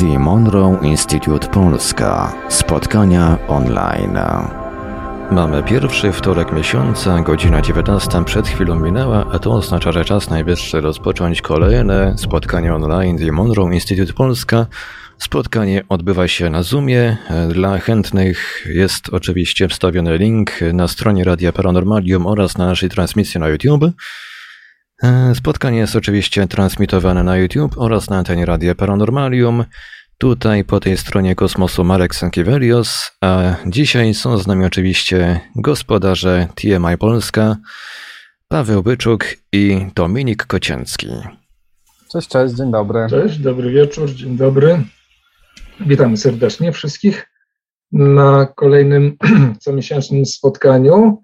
The Monroe Institute Polska. Spotkania online. Mamy pierwszy wtorek miesiąca, godzina 19 przed chwilą minęła, a to oznacza, że czas najwyższy rozpocząć kolejne spotkanie online The Monroe Institute Polska. Spotkanie odbywa się na Zoomie. Dla chętnych jest oczywiście wstawiony link na stronie Radia Paranormalium oraz na naszej transmisji na YouTube. E, spotkanie jest oczywiście transmitowane na YouTube oraz na antenie Radia Paranormalium. Tutaj po tej stronie kosmosu Marek Sankiewelios, a dzisiaj są z nami oczywiście gospodarze TMI Polska, Paweł Byczuk i Dominik Kocięcki. Cześć, cześć, dzień dobry. Cześć, dobry wieczór, dzień dobry. Witamy serdecznie wszystkich na kolejnym comiesięcznym spotkaniu.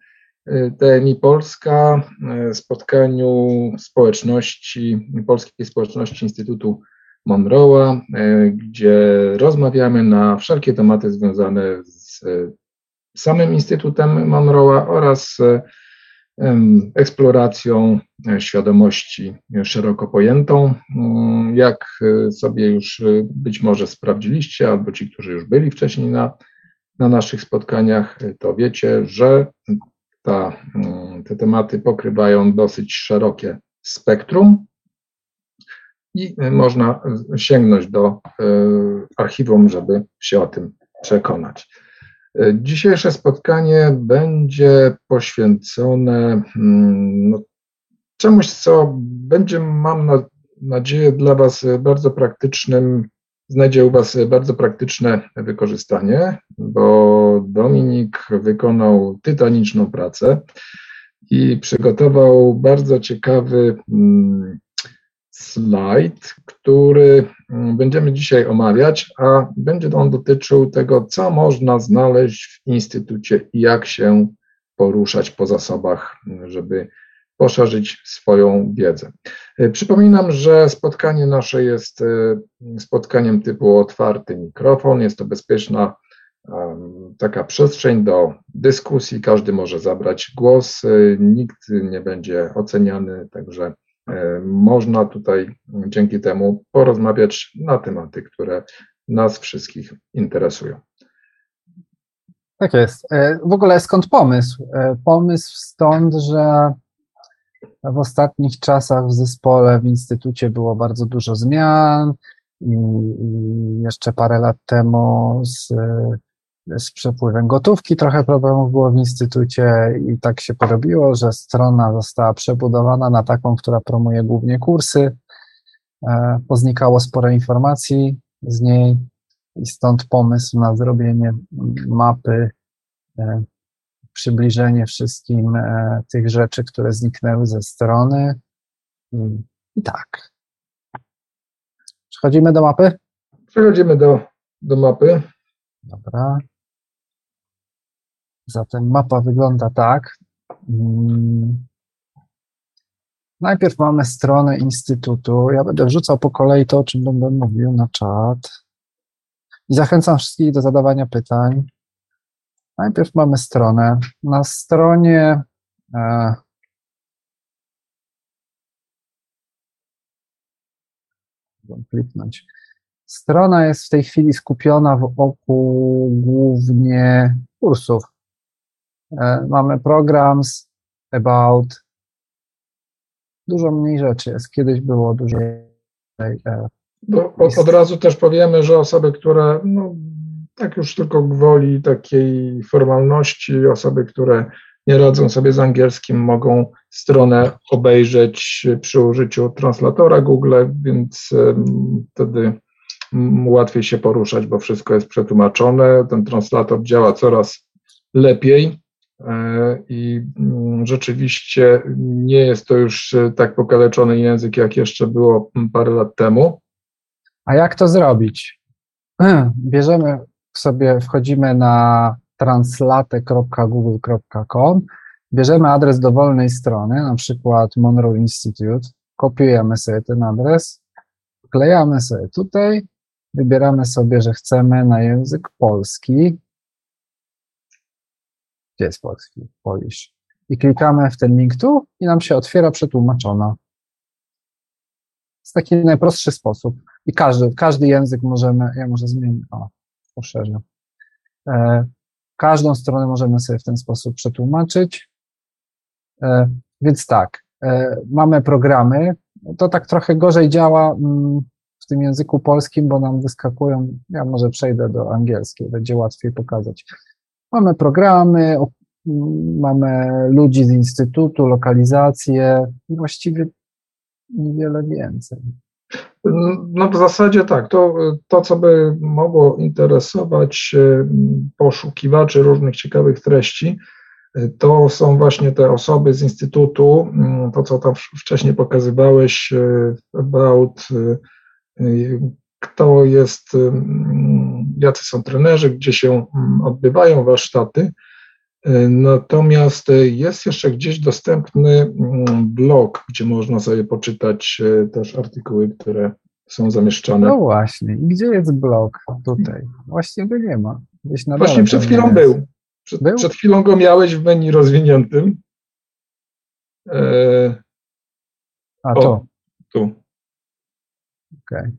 TMI Polska, e, spotkaniu społeczności, Polskiej Społeczności Instytutu Monroe'a, e, gdzie rozmawiamy na wszelkie tematy związane z e, samym Instytutem Monroe'a oraz eksploracją świadomości szeroko pojętą. Mm, jak sobie już być może sprawdziliście, albo ci, którzy już byli wcześniej na, na naszych spotkaniach, to wiecie, że ta, mm, te tematy pokrywają dosyć szerokie spektrum i można sięgnąć do e, archiwum, żeby się o tym przekonać. E, dzisiejsze spotkanie będzie poświęcone mm, no, czemuś, co będzie, mam nadzieję, dla Was bardzo praktycznym znajdzie u Was bardzo praktyczne wykorzystanie, bo Dominik wykonał tytaniczną pracę i przygotował bardzo ciekawy mm, slajd, który mm, będziemy dzisiaj omawiać, a będzie on dotyczył tego, co można znaleźć w instytucie i jak się poruszać po zasobach, żeby poszerzyć swoją wiedzę. E, przypominam, że spotkanie nasze jest e, spotkaniem typu otwarty mikrofon. Jest to bezpieczna taka przestrzeń do dyskusji. Każdy może zabrać głos, e, nikt nie będzie oceniany, także można tutaj dzięki temu porozmawiać na tematy, które nas wszystkich interesują. Tak jest. W ogóle skąd pomysł? Pomysł stąd, że w ostatnich czasach w zespole, w instytucie było bardzo dużo zmian i, jeszcze parę lat temu z, z przepływem gotówki trochę problemów było w instytucie i tak się porobiło, że strona została przebudowana na taką, która promuje głównie kursy. E, poznikało sporo informacji z niej i stąd pomysł na zrobienie mapy e, przybliżenie wszystkim e, tych rzeczy, które zniknęły ze strony. I tak. Przechodzimy do mapy? Przechodzimy do, do mapy. Dobra. Zatem mapa wygląda tak. Mm. Najpierw mamy stronę Instytutu. Ja będę wrzucał po kolei to, o czym będę mówił na czat. I zachęcam wszystkich do zadawania pytań. Najpierw mamy stronę. Na stronie e, kliknąć. Strona jest w tej chwili skupiona wokół głównie kursów. E, mamy programs, about. Dużo mniej rzeczy jest. Kiedyś było dużo. E, od, od razu też powiemy, że osoby, które no, tak już tylko gwoli takiej formalności osoby, które nie radzą sobie z angielskim, mogą stronę obejrzeć przy użyciu translatora Google, więc wtedy łatwiej się poruszać, bo wszystko jest przetłumaczone. Ten translator działa coraz lepiej e, i mm, rzeczywiście nie jest to już tak pokaleczony język, jak jeszcze było parę lat temu. A jak to zrobić? Bierzemy sobie wchodzimy na translate.google.com, bierzemy adres dowolnej strony, na przykład Monroe Institute, kopiujemy sobie ten adres, wklejamy sobie tutaj, wybieramy sobie, że chcemy na język polski. Gdzie jest polski? Polish. I klikamy w ten link tu i nam się otwiera przetłumaczona. Jest taki najprostszy sposób. I każdy, każdy język możemy, ja może zmienię, o, poszerzę. E, każdą stronę możemy sobie w ten sposób przetłumaczyć. E, więc tak, e, mamy programy. To tak trochę gorzej działa mm, w tym języku polskim, bo nam wyskakują, ja może przejdę do angielskiej, będzie łatwiej pokazać. Mamy programy, mamy ludzi z instytutu, lokalizacje właściwie niewiele więcej. No w zasadzie tak, to, to co by mogło interesować e, poszukiwaczy różnych ciekawych treści, e, to są właśnie te osoby z Instytutu, mm, to co tam wcześniej pokazywałeś, e, about kto jest, mm, jacy są trenerzy, gdzie się mm, odbywają warsztaty. Natomiast jest jeszcze gdzieś dostępny blog, gdzie można sobie poczytać też artykuły, które są zamieszczane. No właśnie, gdzie jest blog tutaj? Właśnie go nie ma. Właśnie przed chwilą był. Przed, był. przed, chwilą go miałeś w menu rozwiniętym. E... A o, tu. Tu. Okej. Okay.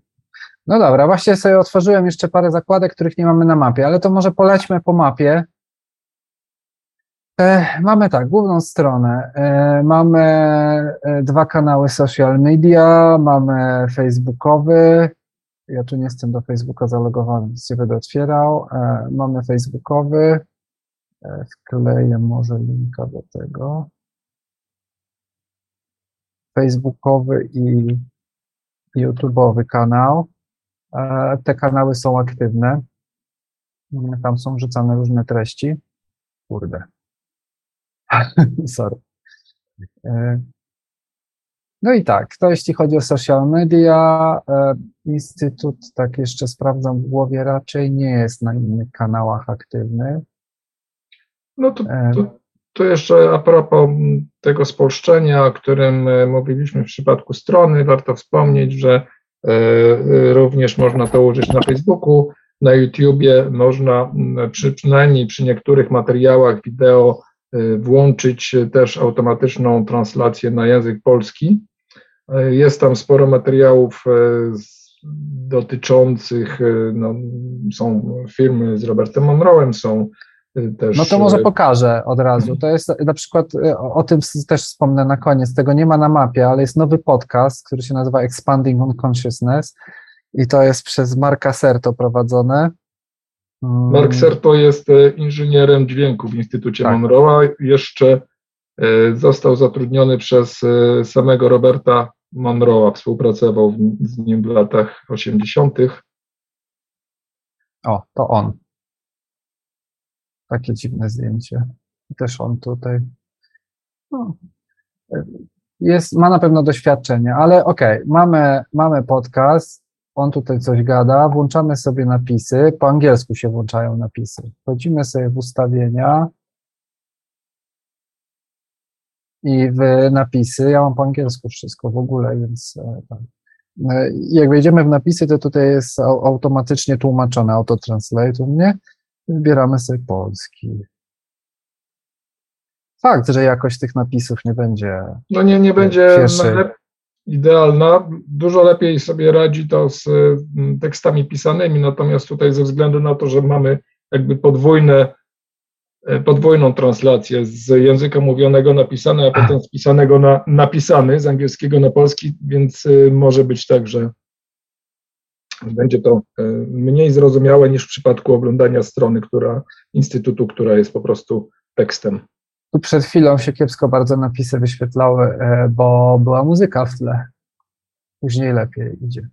No dobra, właśnie sobie otworzyłem jeszcze parę zakładek, których nie mamy na mapie, ale to może polećmy po mapie. E, mamy tak, główną stronę. E, mamy e, dwa kanały social media, mamy facebookowy. Ja tu nie jestem do Facebooka zalogowany, więc nie będę otwierał. Mamy facebookowy. Wkleję może linka do tego. Facebookowy i YouTube'owy kanał. Te kanały są aktywne. Tam są wrzucane różne treści. Kurde, Sorry. E, no i tak, to jeśli chodzi o social media, e, Instytut, tak jeszcze sprawdzam w głowie, raczej nie jest na innych kanałach aktywny. No to, e, to, to jeszcze a propos tego spolszczenia, o którym mówiliśmy w przypadku strony, warto wspomnieć, że również można to użyć na Facebooku, na YouTubie, można przy, przynajmniej przy niektórych materiałach wideo włączyć też automatyczną translację na język polski. Y, jest tam sporo materiałów y, dotyczących, no, są filmy z Robertem Monroe'em, są też... No to może pokażę od razu. To jest na przykład, o tym też wspomnę na koniec, tego nie ma na mapie, ale jest nowy podcast, który się nazywa Expanding on Consciousness i to jest przez Marka Serto prowadzone Mark Serpo jest e, inżynierem dźwięku w Instytucie tak. Monroe'a. Jeszcze e, został zatrudniony przez e, samego Roberta Monroe'a. Współpracował z nim w latach 80. O, to on. Takie dziwne zdjęcie. Też on tutaj. No. Jest, ma na pewno doświadczenie, ale okej, okay, mamy, mamy podcast on tutaj coś gada, włączamy sobie napisy, po angielsku się włączają napisy. Wchodzimy sobie w ustawienia i w napisy, ja mam po angielsku wszystko w ogóle, więc e, tak. E, jak wejdziemy w napisy, to tutaj jest automatycznie tłumaczone autotranslate u mnie. Wybieramy sobie polski. Fakt, że jakość tych napisów nie będzie. No nie, nie będzie idealna. Dużo lepiej sobie radzi to z mm, tekstami pisanymi, natomiast tutaj ze względu na to, że mamy jakby podwójne, e, podwójną translację z języka mówionego napisane, a potem z pisanego na napisany, z angielskiego na polski, więc e, może być tak, że będzie to e, mniej zrozumiałe niż w przypadku oglądania strony, która instytutu, która jest po prostu tekstem. Tu przed chwilą się kiepsko bardzo napisy wyświetlały, e, bo była muzyka w tle. Później lepiej idzie.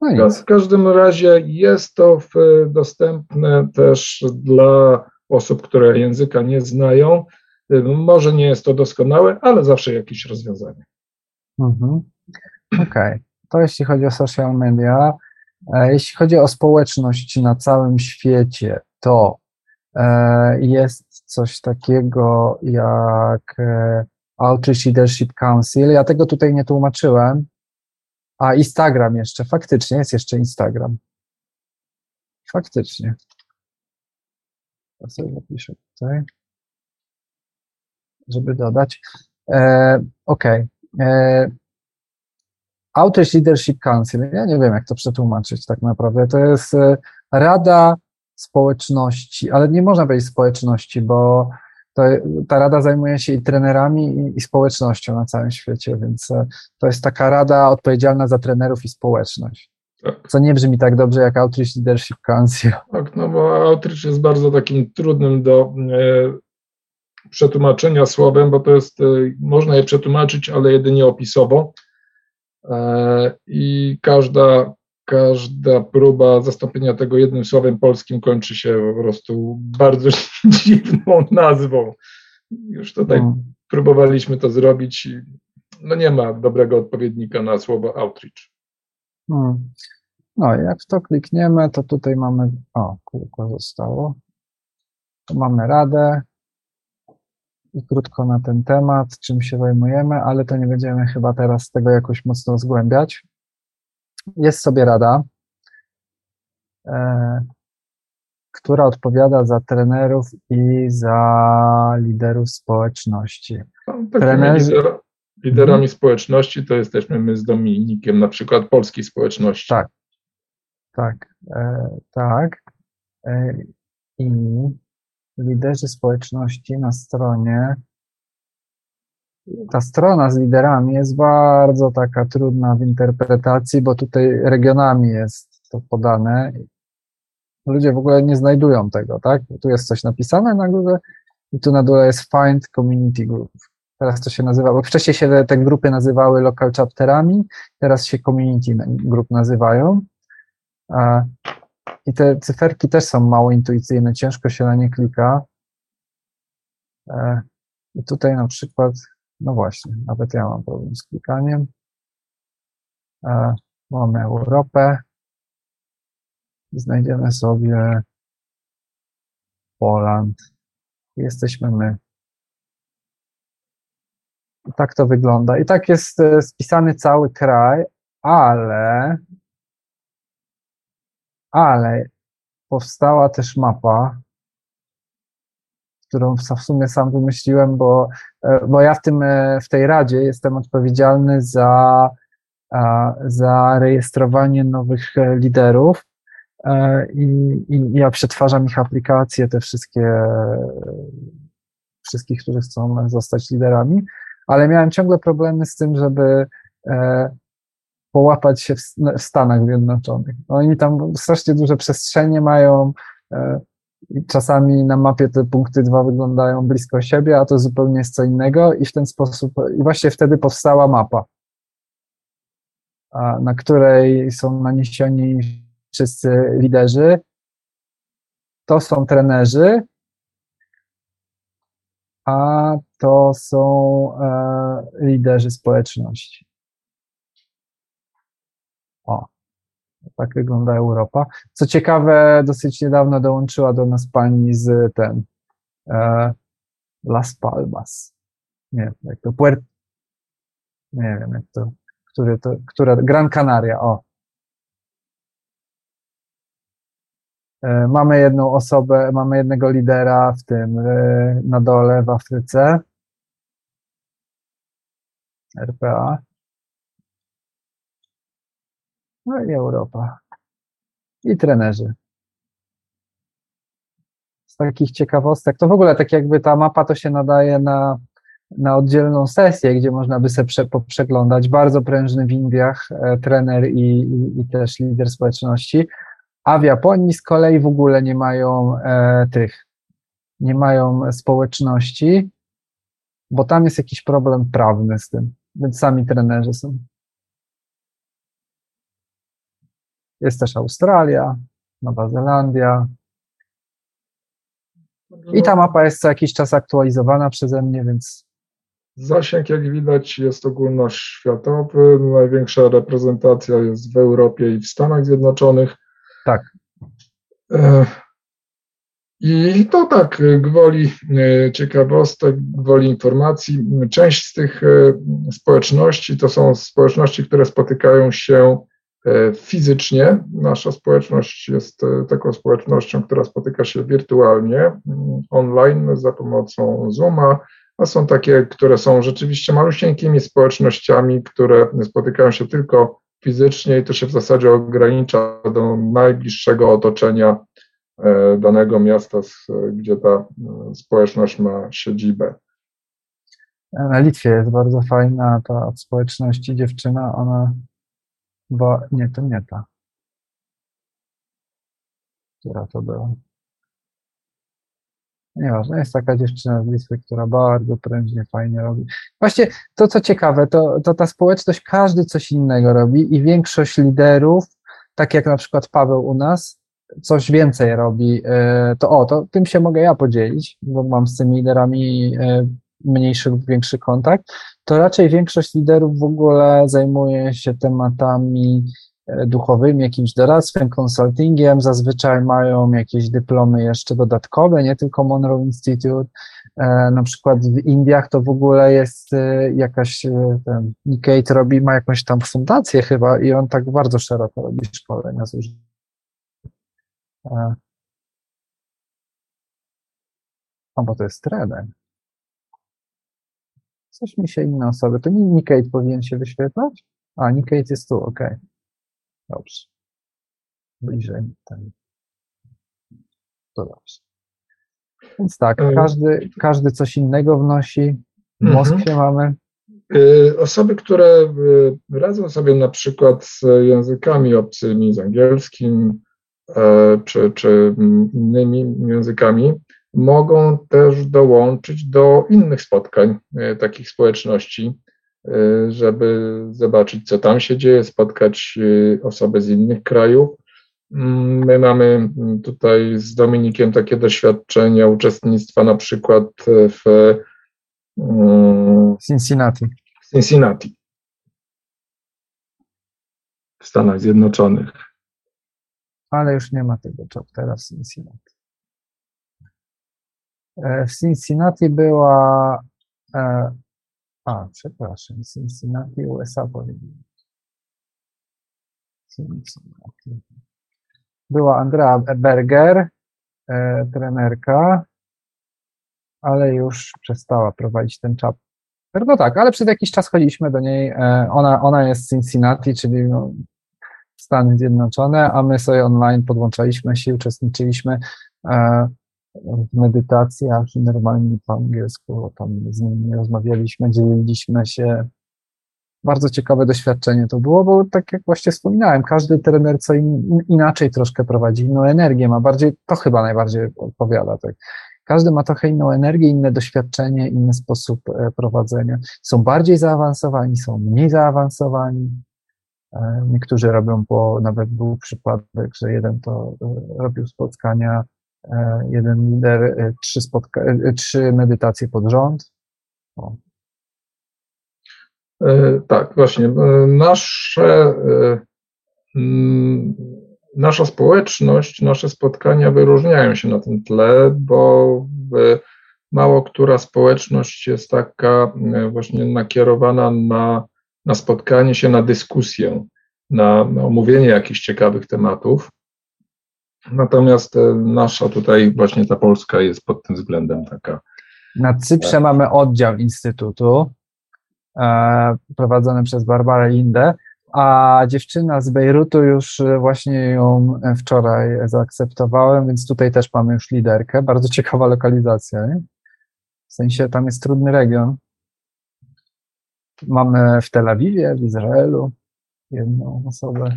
No w każdym razie jest to dostępne też dla osób, które języka nie znają. E, może nie jest to doskonałe, ale zawsze jakieś rozwiązanie. Mhm. Okej, okay. to jeśli chodzi o social media. E, jeśli chodzi o społeczność na całym świecie, to jest coś takiego jak e, Outreach Leadership Council. Ja tego tutaj nie tłumaczyłem. A Instagram jeszcze, faktycznie jest jeszcze Instagram. Faktycznie. Ja sobie zapiszę tutaj, żeby dodać. E, OK. E, Outreach Leadership Council, ja nie wiem, jak to przetłumaczyć tak naprawdę. To jest e, Rada Społeczności, ale nie można powiedzieć społeczności, bo to, ta rada zajmuje się i trenerami, i, i, społecznością na całym świecie, więc e, to jest taka rada odpowiedzialna za trenerów i społeczność. Tak. Co nie brzmi tak dobrze jak Outreach Leadership Council. Tak, no bo Outreach jest bardzo takim trudnym do e, przetłumaczenia słowem, bo to jest, e, można je przetłumaczyć, ale jedynie opisowo. E, I każda, każda próba zastąpienia tego jednym słowem polskim kończy się po prostu bardzo dziwną nazwą. Już tutaj hmm. próbowaliśmy to zrobić i no nie ma dobrego odpowiednika na słowo outreach. Hmm. No, jak w to klikniemy, to tutaj mamy, o, kółko zostało. Tu mamy radę i krótko na ten temat, czym się zajmujemy, ale to nie będziemy chyba teraz tego jakoś mocno zgłębiać. Jest sobie rada, e, która odpowiada za trenerów i za liderów społeczności. No, Trenerzy, liderami mhm. społeczności to jesteśmy my z Dominikiem, na przykład polskiej społeczności. Tak, tak, e, tak. E, I liderzy społeczności na stronie. Ta strona z liderami jest bardzo taka trudna w interpretacji, bo tutaj regionami jest to podane. Ludzie w ogóle nie znajdują tego, tak? Tu jest coś napisane na górze i tu na dole jest Find Community Group. Teraz to się nazywa, bo wcześniej się te grupy nazywały local chapterami, teraz się community group nazywają. I te cyferki też są mało intuicyjne, ciężko się na nie klika. E, I tutaj na przykład, no właśnie, nawet ja mam problem z klikaniem. E, mamy Europę. Znajdziemy sobie Poland. Jesteśmy my. I tak to wygląda. I tak jest e, spisany cały kraj, ale, ale powstała też mapa, którą w sumie sam wymyśliłem, bo, e, bo ja w, tym, e, w tej radzie jestem odpowiedzialny za, za rejestrowanie nowych e, liderów i, i ja przetwarzam ich aplikacje, te wszystkie, wszystkich, którzy chcą zostać liderami, ale miałem ciągle problemy z tym, żeby połapać się w, w Stanach Zjednoczonych. Oni tam strasznie duże przestrzenie mają, czasami na mapie te punkty dwa wyglądają blisko siebie, a to zupełnie jest co innego i w ten sposób, i właśnie wtedy powstała mapa, na której są naniesieni wszyscy liderzy. To są trenerzy, a to są e, liderzy społeczności. O, tak wygląda Europa. Co ciekawe, dosyć niedawno dołączyła do nas pani z ten e, Las Palmas. Nie wiem, jak to, Puerto, nie wiem, jak to, który to, która, Gran Canaria, o. E, mamy jedną osobę, mamy jednego lidera w tym, e, na dole w Afryce. RPA. No i Europa. I trenerzy. Z takich ciekawostek, to w ogóle tak jakby ta mapa to się nadaje na, na oddzielną sesję, gdzie można by sobie prze, przeglądać. Bardzo prężny w Indiach e, trener i, i, i, też lider społeczności, a w Japonii z kolei w ogóle nie mają e, tych, nie mają społeczności, bo tam jest jakiś problem prawny z tym, więc sami trenerzy są. Jest też Australia, Nowa Zelandia. I ta mapa jest co jakiś czas aktualizowana przeze mnie, więc. Zasięg, jak widać, jest ogólnoświatowy. Największa reprezentacja jest w Europie i w Stanach Zjednoczonych. Tak. I to tak, gwoli e, ciekawostek, gwoli informacji. Część z tych e, społeczności to są społeczności, które spotykają się fizycznie. Nasza społeczność jest e, taką społecznością, która spotyka się wirtualnie, mm, online za pomocą Zooma a są takie, które są rzeczywiście malusieńkimi społecznościami, które spotykają się tylko fizycznie i to się w zasadzie ogranicza do najbliższego otoczenia e, danego miasta, gdzie ta e, społeczność ma siedzibę. Na Litwie jest bardzo fajna ta od społeczności dziewczyna, ona, bo nie, to nie ta. Która to była? Nieważne, jest taka dziewczyna z Litwy, która bardzo prężnie, fajnie robi. Właśnie to, co ciekawe, to, to ta społeczność, każdy coś innego robi i większość liderów, tak jak na przykład Paweł u nas, coś więcej robi, e, to o, to tym się mogę ja podzielić, bo mam z tymi liderami e, mniejszy lub większy kontakt, to raczej większość liderów w ogóle zajmuje się tematami E, duchowym, jakimś doradztwem, konsultingiem, zazwyczaj mają jakieś dyplomy jeszcze dodatkowe, nie tylko Monroe Institute. E, na przykład w Indiach to w ogóle jest e, jakaś, ten Nikkei robi, ma jakąś tam fundację chyba i on tak bardzo szeroko robi szkolenia z O, bo to jest trener. Coś mi się inne osoby. To nie Nikkei powinien się wyświetlać? A, Nikkei jest tu, ok. Dobrze. Bliżej ten. To dobrze. Więc tak, e, każdy, każdy coś innego wnosi. W mhm. Moskwie mamy. E, osoby, które e, radzą sobie na przykład z językami obcymi, z angielskim czy, czy innymi językami, mogą też dołączyć do innych spotkań takich społeczności Y, żeby zobaczyć, co tam się dzieje, spotkać y, osoby z innych krajów. Mm, my mamy mm, tutaj z Dominikiem takie doświadczenia uczestnictwa na przykład w mm, Cincinnati. Cincinnati w Stanach Zjednoczonych. Ale już nie ma tego chaptera w Cincinnati. E, w Cincinnati była e, a, przepraszam, Cincinnati, USA powinien Cincinnati. Była Andrea Berger, e, trenerka, ale już przestała prowadzić ten czap. No tak, ale przez jakiś czas chodziliśmy do niej. Ona, ona jest z Cincinnati, czyli no, Stany Zjednoczone, a my sobie online podłączaliśmy się, uczestniczyliśmy. W medytacjach i normalnie po angielsku tam z nimi rozmawialiśmy, dzieliliśmy się. Bardzo ciekawe doświadczenie to było, bo tak jak właśnie wspominałem, każdy trener co in, inaczej troszkę prowadzi, inną energię ma, bardziej, to chyba najbardziej odpowiada. Tak. Każdy ma trochę inną energię, inne doświadczenie, inny sposób e, prowadzenia. Są bardziej zaawansowani, są mniej zaawansowani. E, niektórzy robią, bo nawet był przypadek, że jeden to e, robił spotkania jeden lider, e, trzy, spotka- e, trzy medytacje pod rząd. O. Tak, właśnie. Nasze, nasza społeczność, nasze spotkania wyróżniają się na tym tle, bo mało która społeczność jest taka właśnie nakierowana na, na spotkanie się, na dyskusję, na omówienie jakichś ciekawych tematów. Natomiast e, nasza tutaj, właśnie ta Polska jest pod tym względem taka. Na Cyprze tak. mamy oddział Instytutu e, prowadzony przez Barbarę Lindę, a dziewczyna z Bejrutu już e, właśnie ją wczoraj zaakceptowałem, więc tutaj też mamy już liderkę. Bardzo ciekawa lokalizacja. Nie? W sensie tam jest trudny region. Mamy w Tel Awiwie, w Izraelu jedną osobę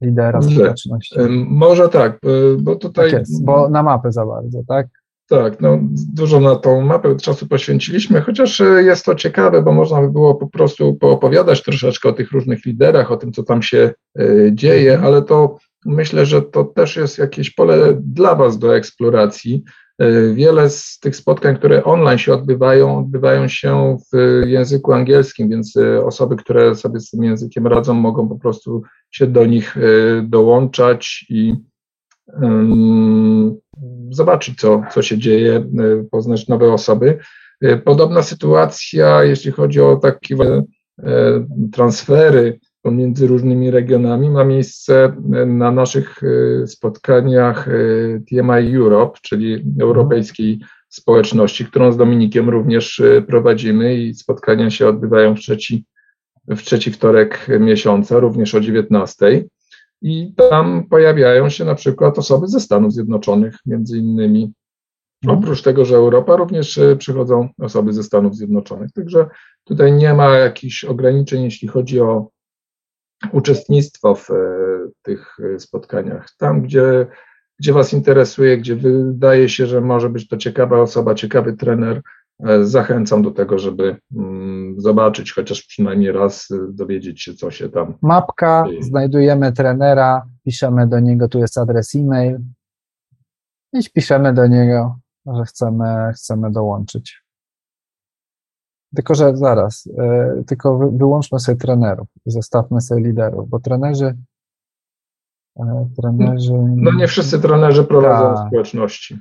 lidera społeczności. Może tak, y, bo tutaj. Tak jest, bo na mapę za bardzo, tak? Tak, no, dużo na tą mapę czasu poświęciliśmy, chociaż y, jest to ciekawe, bo można by było po prostu poopowiadać troszeczkę o tych różnych liderach, o tym, co tam się y, dzieje, ale to myślę, że to też jest jakieś pole dla Was do eksploracji. E, wiele z tych spotkań, które online się odbywają, odbywają się w języku angielskim, więc e, osoby, które sobie z tym językiem radzą, mogą po prostu się do nich e, dołączać i zobaczyć, co, co się dzieje, poznać nowe osoby. Podobna sytuacja, jeśli chodzi o takie transfery pomiędzy różnymi regionami ma miejsce na naszych e, spotkaniach e, TMI Europe, czyli Europejskiej społeczności, którą z Dominikiem również prowadzimy i spotkania się odbywają w trzeci, w trzeci wtorek miesiąca, również o 19. I tam pojawiają się na przykład osoby ze Stanów Zjednoczonych, między innymi. Mhm. Oprócz tego, że Europa, również przychodzą osoby ze Stanów Zjednoczonych. Także tutaj nie ma jakichś ograniczeń, jeśli chodzi o uczestnictwo w tych spotkaniach. Tam, gdzie gdzie Was interesuje, gdzie wydaje się, że może być to ciekawa osoba, ciekawy trener, e, zachęcam do tego, żeby mm, zobaczyć, chociaż przynajmniej raz e, dowiedzieć się, co się tam. Mapka, dzieje. znajdujemy trenera, piszemy do niego, tu jest adres e-mail i piszemy do niego, że chcemy, chcemy dołączyć. Tylko, że zaraz, yy, tylko wyłączmy sobie trenerów i zostawmy sobie liderów, bo trenerzy trenerzy. No nie wszyscy trenerzy prowadzą tak. społeczności.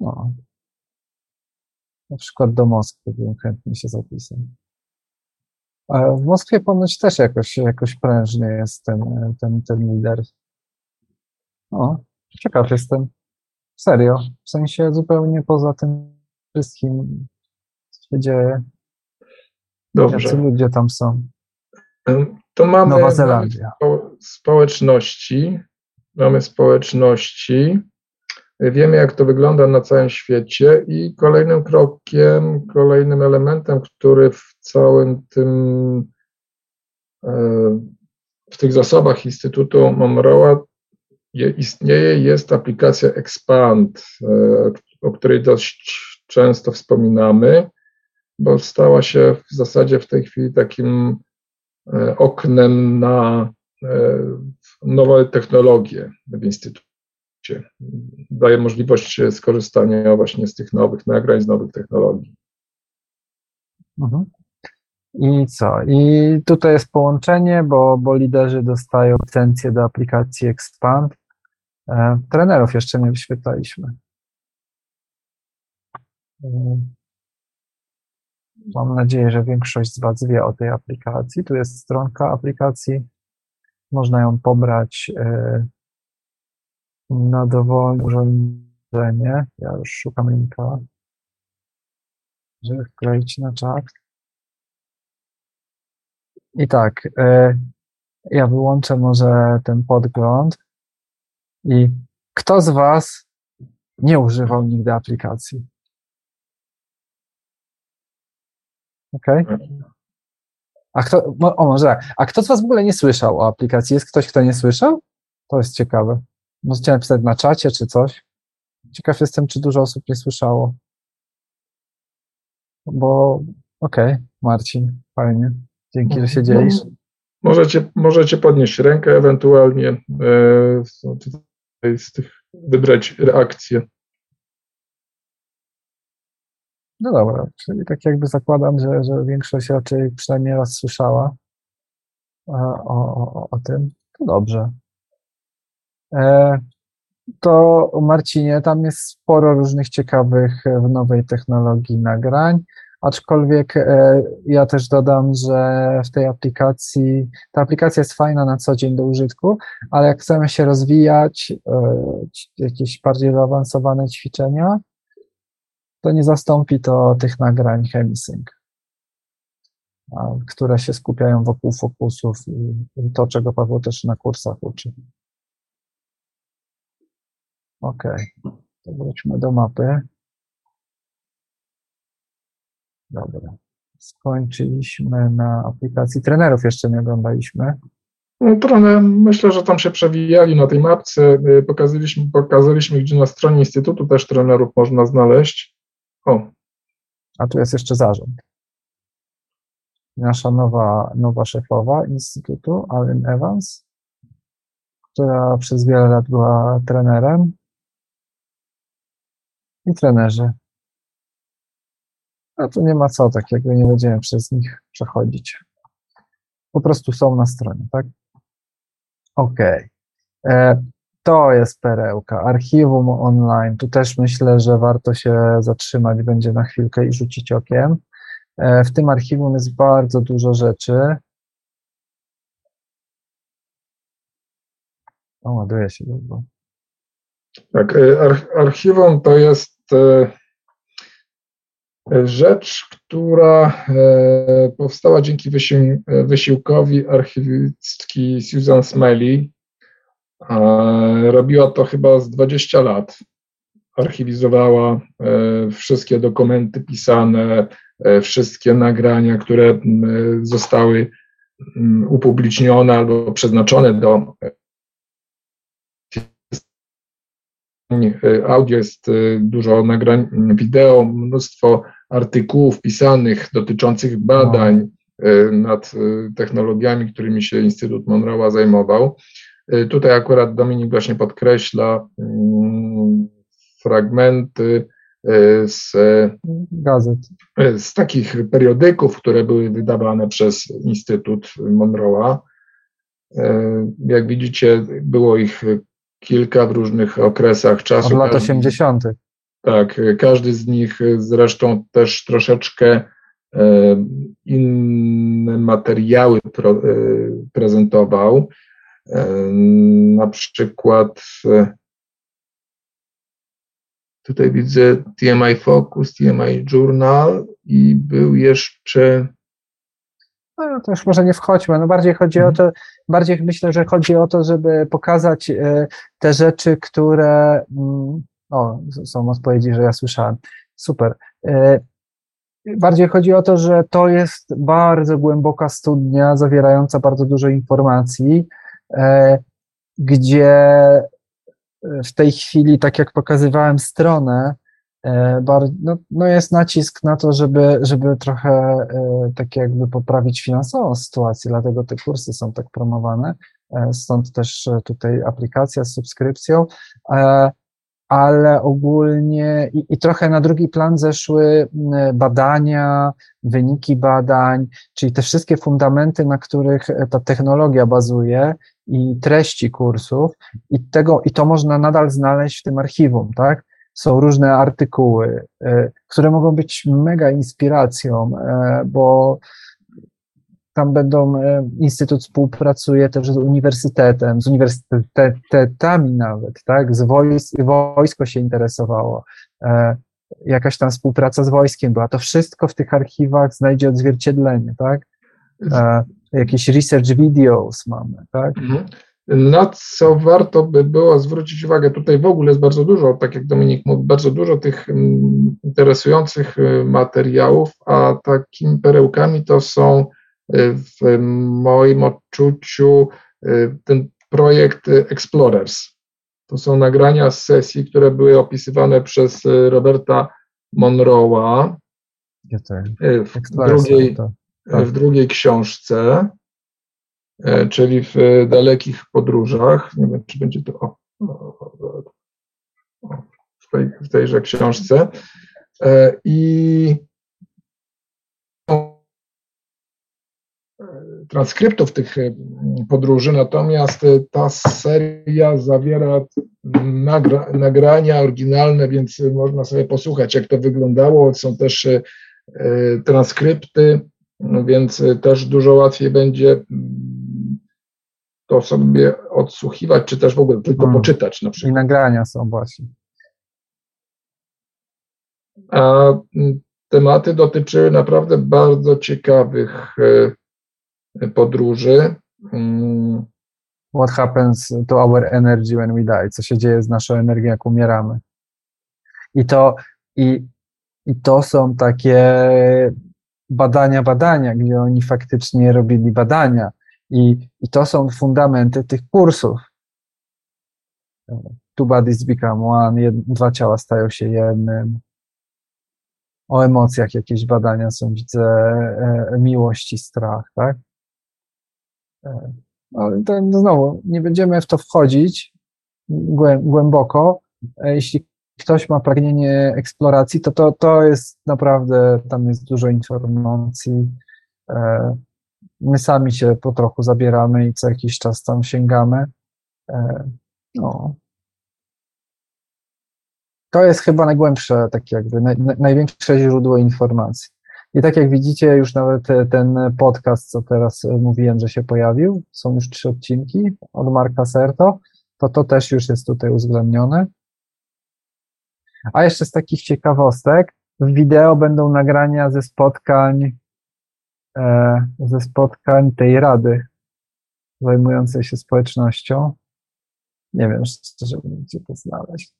No. Na przykład do Moskwy bym chętnie się zapisał. A w Moskwie ponoć też jakoś, jakoś prężny jest ten, ten, ten lider. O, ciekaw jestem. Serio. W sensie zupełnie poza tym wszystkim, się dzieje. Dobrze. Jacy ludzie tam są to mamy, Nowa Zelandia. społeczności, mamy społeczności, wiemy jak to wygląda na całym świecie i kolejnym krokiem, kolejnym elementem, który w całym tym, e, w tych zasobach Instytutu Monroe'a istnieje, jest aplikacja Expand, e, o której dość często wspominamy, bo stała się w zasadzie w tej chwili takim E, oknem na e, nowe technologie w instytucie. Daje możliwość skorzystania właśnie z tych nowych nagrań, z nowych technologii. Mhm. I co? I tutaj jest połączenie, bo, bo liderzy dostają licencję do aplikacji Expand. E, trenerów jeszcze nie wyświetlaliśmy. Mam nadzieję, że większość z Was wie o tej aplikacji. Tu jest stronka aplikacji. Można ją pobrać e, na dowolne urządzenie. Ja już szukam linka, żeby wkleić na czat. I tak, e, ja wyłączę może ten podgląd. I kto z Was nie używał nigdy aplikacji? Okej. Okay. A kto, o może tak, a kto z Was w ogóle nie słyszał o aplikacji? Jest ktoś, kto nie słyszał? To jest ciekawe. Możecie napisać na czacie czy coś. Ciekaw jestem, czy dużo osób nie słyszało. Bo okej, okay, Marcin, fajnie. Dzięki, że się no, dzielisz. Możecie, możecie podnieść rękę, ewentualnie e, z tych wybrać reakcję. No dobra, czyli tak jakby zakładam, że, że większość raczej przynajmniej raz słyszała o, o, o tym. To dobrze. E, to Marcinie, tam jest sporo różnych ciekawych e, w nowej technologii nagrań, aczkolwiek e, ja też dodam, że w tej aplikacji, ta aplikacja jest fajna na co dzień do użytku, ale jak chcemy się rozwijać, jakieś bardziej zaawansowane ćwiczenia, to nie zastąpi to tych nagrań Chemisync, które się skupiają wokół fokusów i to, czego Paweł też na kursach uczy. Ok, to wróćmy do mapy. Dobra. Skończyliśmy na aplikacji trenerów, jeszcze nie oglądaliśmy. No, trochę myślę, że tam się przewijali na tej mapce. Pokazaliśmy, pokazaliśmy, gdzie na stronie Instytutu też trenerów można znaleźć. O. A tu jest jeszcze zarząd. Nasza nowa, nowa szefowa Instytutu, Allen Evans, która przez wiele lat była trenerem. I trenerzy. A tu nie ma co, tak jakby nie będziemy przez nich przechodzić. Po prostu są na stronie, tak? OK. E, to jest perełka. Archiwum online. Tu też myślę, że warto się zatrzymać będzie na chwilkę i rzucić okiem. E, w tym archiwum jest bardzo dużo rzeczy. O, ładuje się długo. Tak, e, archiwum to jest e, Rzecz, która powstała dzięki wysiłkowi archiwistki Susan Smiley, robiła to chyba z 20 lat. Archiwizowała wszystkie dokumenty pisane, wszystkie nagrania, które zostały upublicznione albo przeznaczone do audio jest dużo nagrań wideo, mnóstwo artykułów pisanych dotyczących badań nad technologiami, którymi się Instytut Monroe'a zajmował. Tutaj akurat Dominik właśnie podkreśla fragmenty z gazet, z takich periodyków, które były wydawane przez Instytut Monroe'a. Jak widzicie, było ich kilka w różnych okresach czasu. Od lat 80. Tak, każdy z nich zresztą też troszeczkę inne materiały prezentował. Na przykład Tutaj widzę TMI Focus, TMI Journal i był jeszcze. No, to już może nie wchodźmy. No bardziej chodzi o mhm. to, bardziej myślę, że chodzi o to, żeby pokazać e, te rzeczy, które. Mm, o, są odpowiedzi, że ja słyszałem. Super. E, bardziej chodzi o to, że to jest bardzo głęboka studnia, zawierająca bardzo dużo informacji, e, gdzie w tej chwili, tak jak pokazywałem stronę, e, no, no jest nacisk na to, żeby, żeby trochę e, tak jakby poprawić finansową sytuację, dlatego te kursy są tak promowane, e, stąd też tutaj aplikacja z subskrypcją, ale ogólnie i, i trochę na drugi plan zeszły badania, wyniki badań, czyli te wszystkie fundamenty, na których ta technologia bazuje, i treści kursów i tego, i to można nadal znaleźć w tym archiwum, tak? Są różne artykuły, y, które mogą być mega inspiracją, y, bo tam będą, y, Instytut współpracuje też z uniwersytetem, z uniwersytetami nawet, tak? Z wojs wojsko się interesowało, jakaś tam współpraca z wojskiem była. To wszystko w tych archiwach znajdzie odzwierciedlenie, tak? Jakieś research videos mamy, tak? Mhm. Na co warto by było zwrócić uwagę, tutaj w ogóle jest bardzo dużo, tak jak Dominik mówił, bardzo dużo tych mm, interesujących y, materiałów, a takimi perełkami to są y, w moim odczuciu y, ten projekt Explorers. To są nagrania z sesji, które były opisywane przez Roberta Monroe'a w drugiej, tak. W drugiej książce, e, czyli w dalekich podróżach. Nie wiem, czy będzie to o, w, tej, w tejże książce. E, I transkryptów tych podróży, natomiast ta seria zawiera nagra, nagrania oryginalne, więc można sobie posłuchać, jak to wyglądało. Są też e, transkrypty więc y, też dużo łatwiej będzie mm, to sobie odsłuchiwać, czy też w ogóle tylko hmm. poczytać na przykład. I nagrania są właśnie. A mm, tematy dotyczyły naprawdę bardzo ciekawych y, podróży. Mm. What happens to our energy when we die? Co się dzieje z naszą energią, jak umieramy? I to, i, i to są takie badania, badania, gdzie oni faktycznie robili badania. I, i to są fundamenty tych kursów. Two bodies become one, jed, dwa ciała stają się jednym. O emocjach jakieś badania są, widzę, e, i strach, tak? E, no, to, no znowu, nie będziemy w to wchodzić głęboko. E, jeśli ktoś ma pragnienie eksploracji, to, to to jest naprawdę, tam jest dużo informacji. E, my sami się po trochu zabieramy i co jakiś czas tam sięgamy. E, no. To jest chyba najgłębsze, tak jakby, naj, największe źródło informacji. I tak jak widzicie, już nawet ten podcast, co teraz mówiłem, że się pojawił, są już trzy odcinki od Marka Serto, to to też już jest tutaj uwzględnione. A jeszcze z takich ciekawostek, w wideo będą nagrania ze spotkań, e, ze spotkań tej rady zajmującej się społecznością. Nie wiem szczerze gdzie to znaleźć,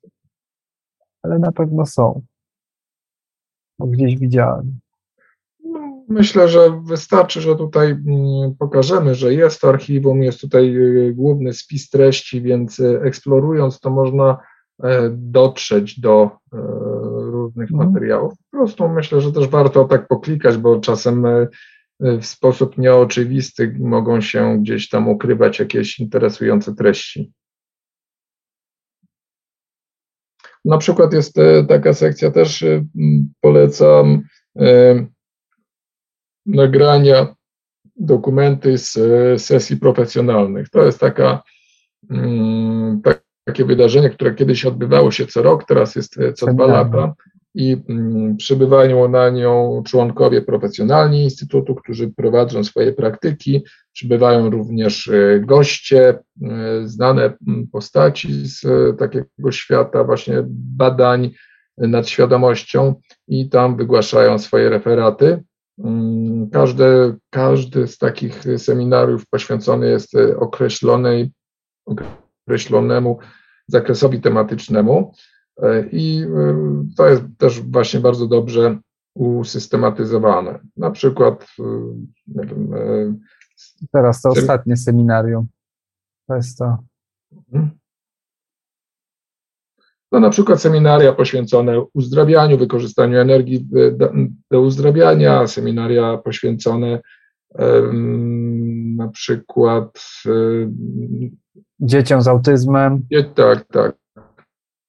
ale na pewno są, bo gdzieś widziałem. No, myślę, że wystarczy, że tutaj mm, pokażemy, że jest archiwum, jest tutaj y, główny spis treści, więc y, eksplorując to można dotrzeć do e, różnych mhm. materiałów. Po prostu myślę, że też warto tak poklikać, bo czasem e, w sposób nieoczywisty mogą się gdzieś tam ukrywać jakieś interesujące treści. Na przykład jest taka sekcja, też polecam nagrania, dokumenty z sesji profesjonalnych. To jest taka, mm, takie wydarzenie, które kiedyś odbywało się co rok, teraz jest co dwa lata i mm, przybywają na nią członkowie profesjonalni Instytutu, którzy prowadzą swoje praktyki. Przybywają również e, goście, e, znane postaci z e, takiego świata właśnie badań nad świadomością i tam wygłaszają swoje referaty. Mm, każdy, każdy z takich seminariów poświęcony jest określonej, określonemu zakresowi tematycznemu i to jest też właśnie bardzo dobrze usystematyzowane. Na przykład wiem, teraz to ostatnie seminarium. To jest to. Mhm. No na przykład seminaria poświęcone uzdrawianiu, wykorzystaniu energii do, uzdrawiania, seminaria poświęcone na przykład dzieciom z autyzmem. tak, tak.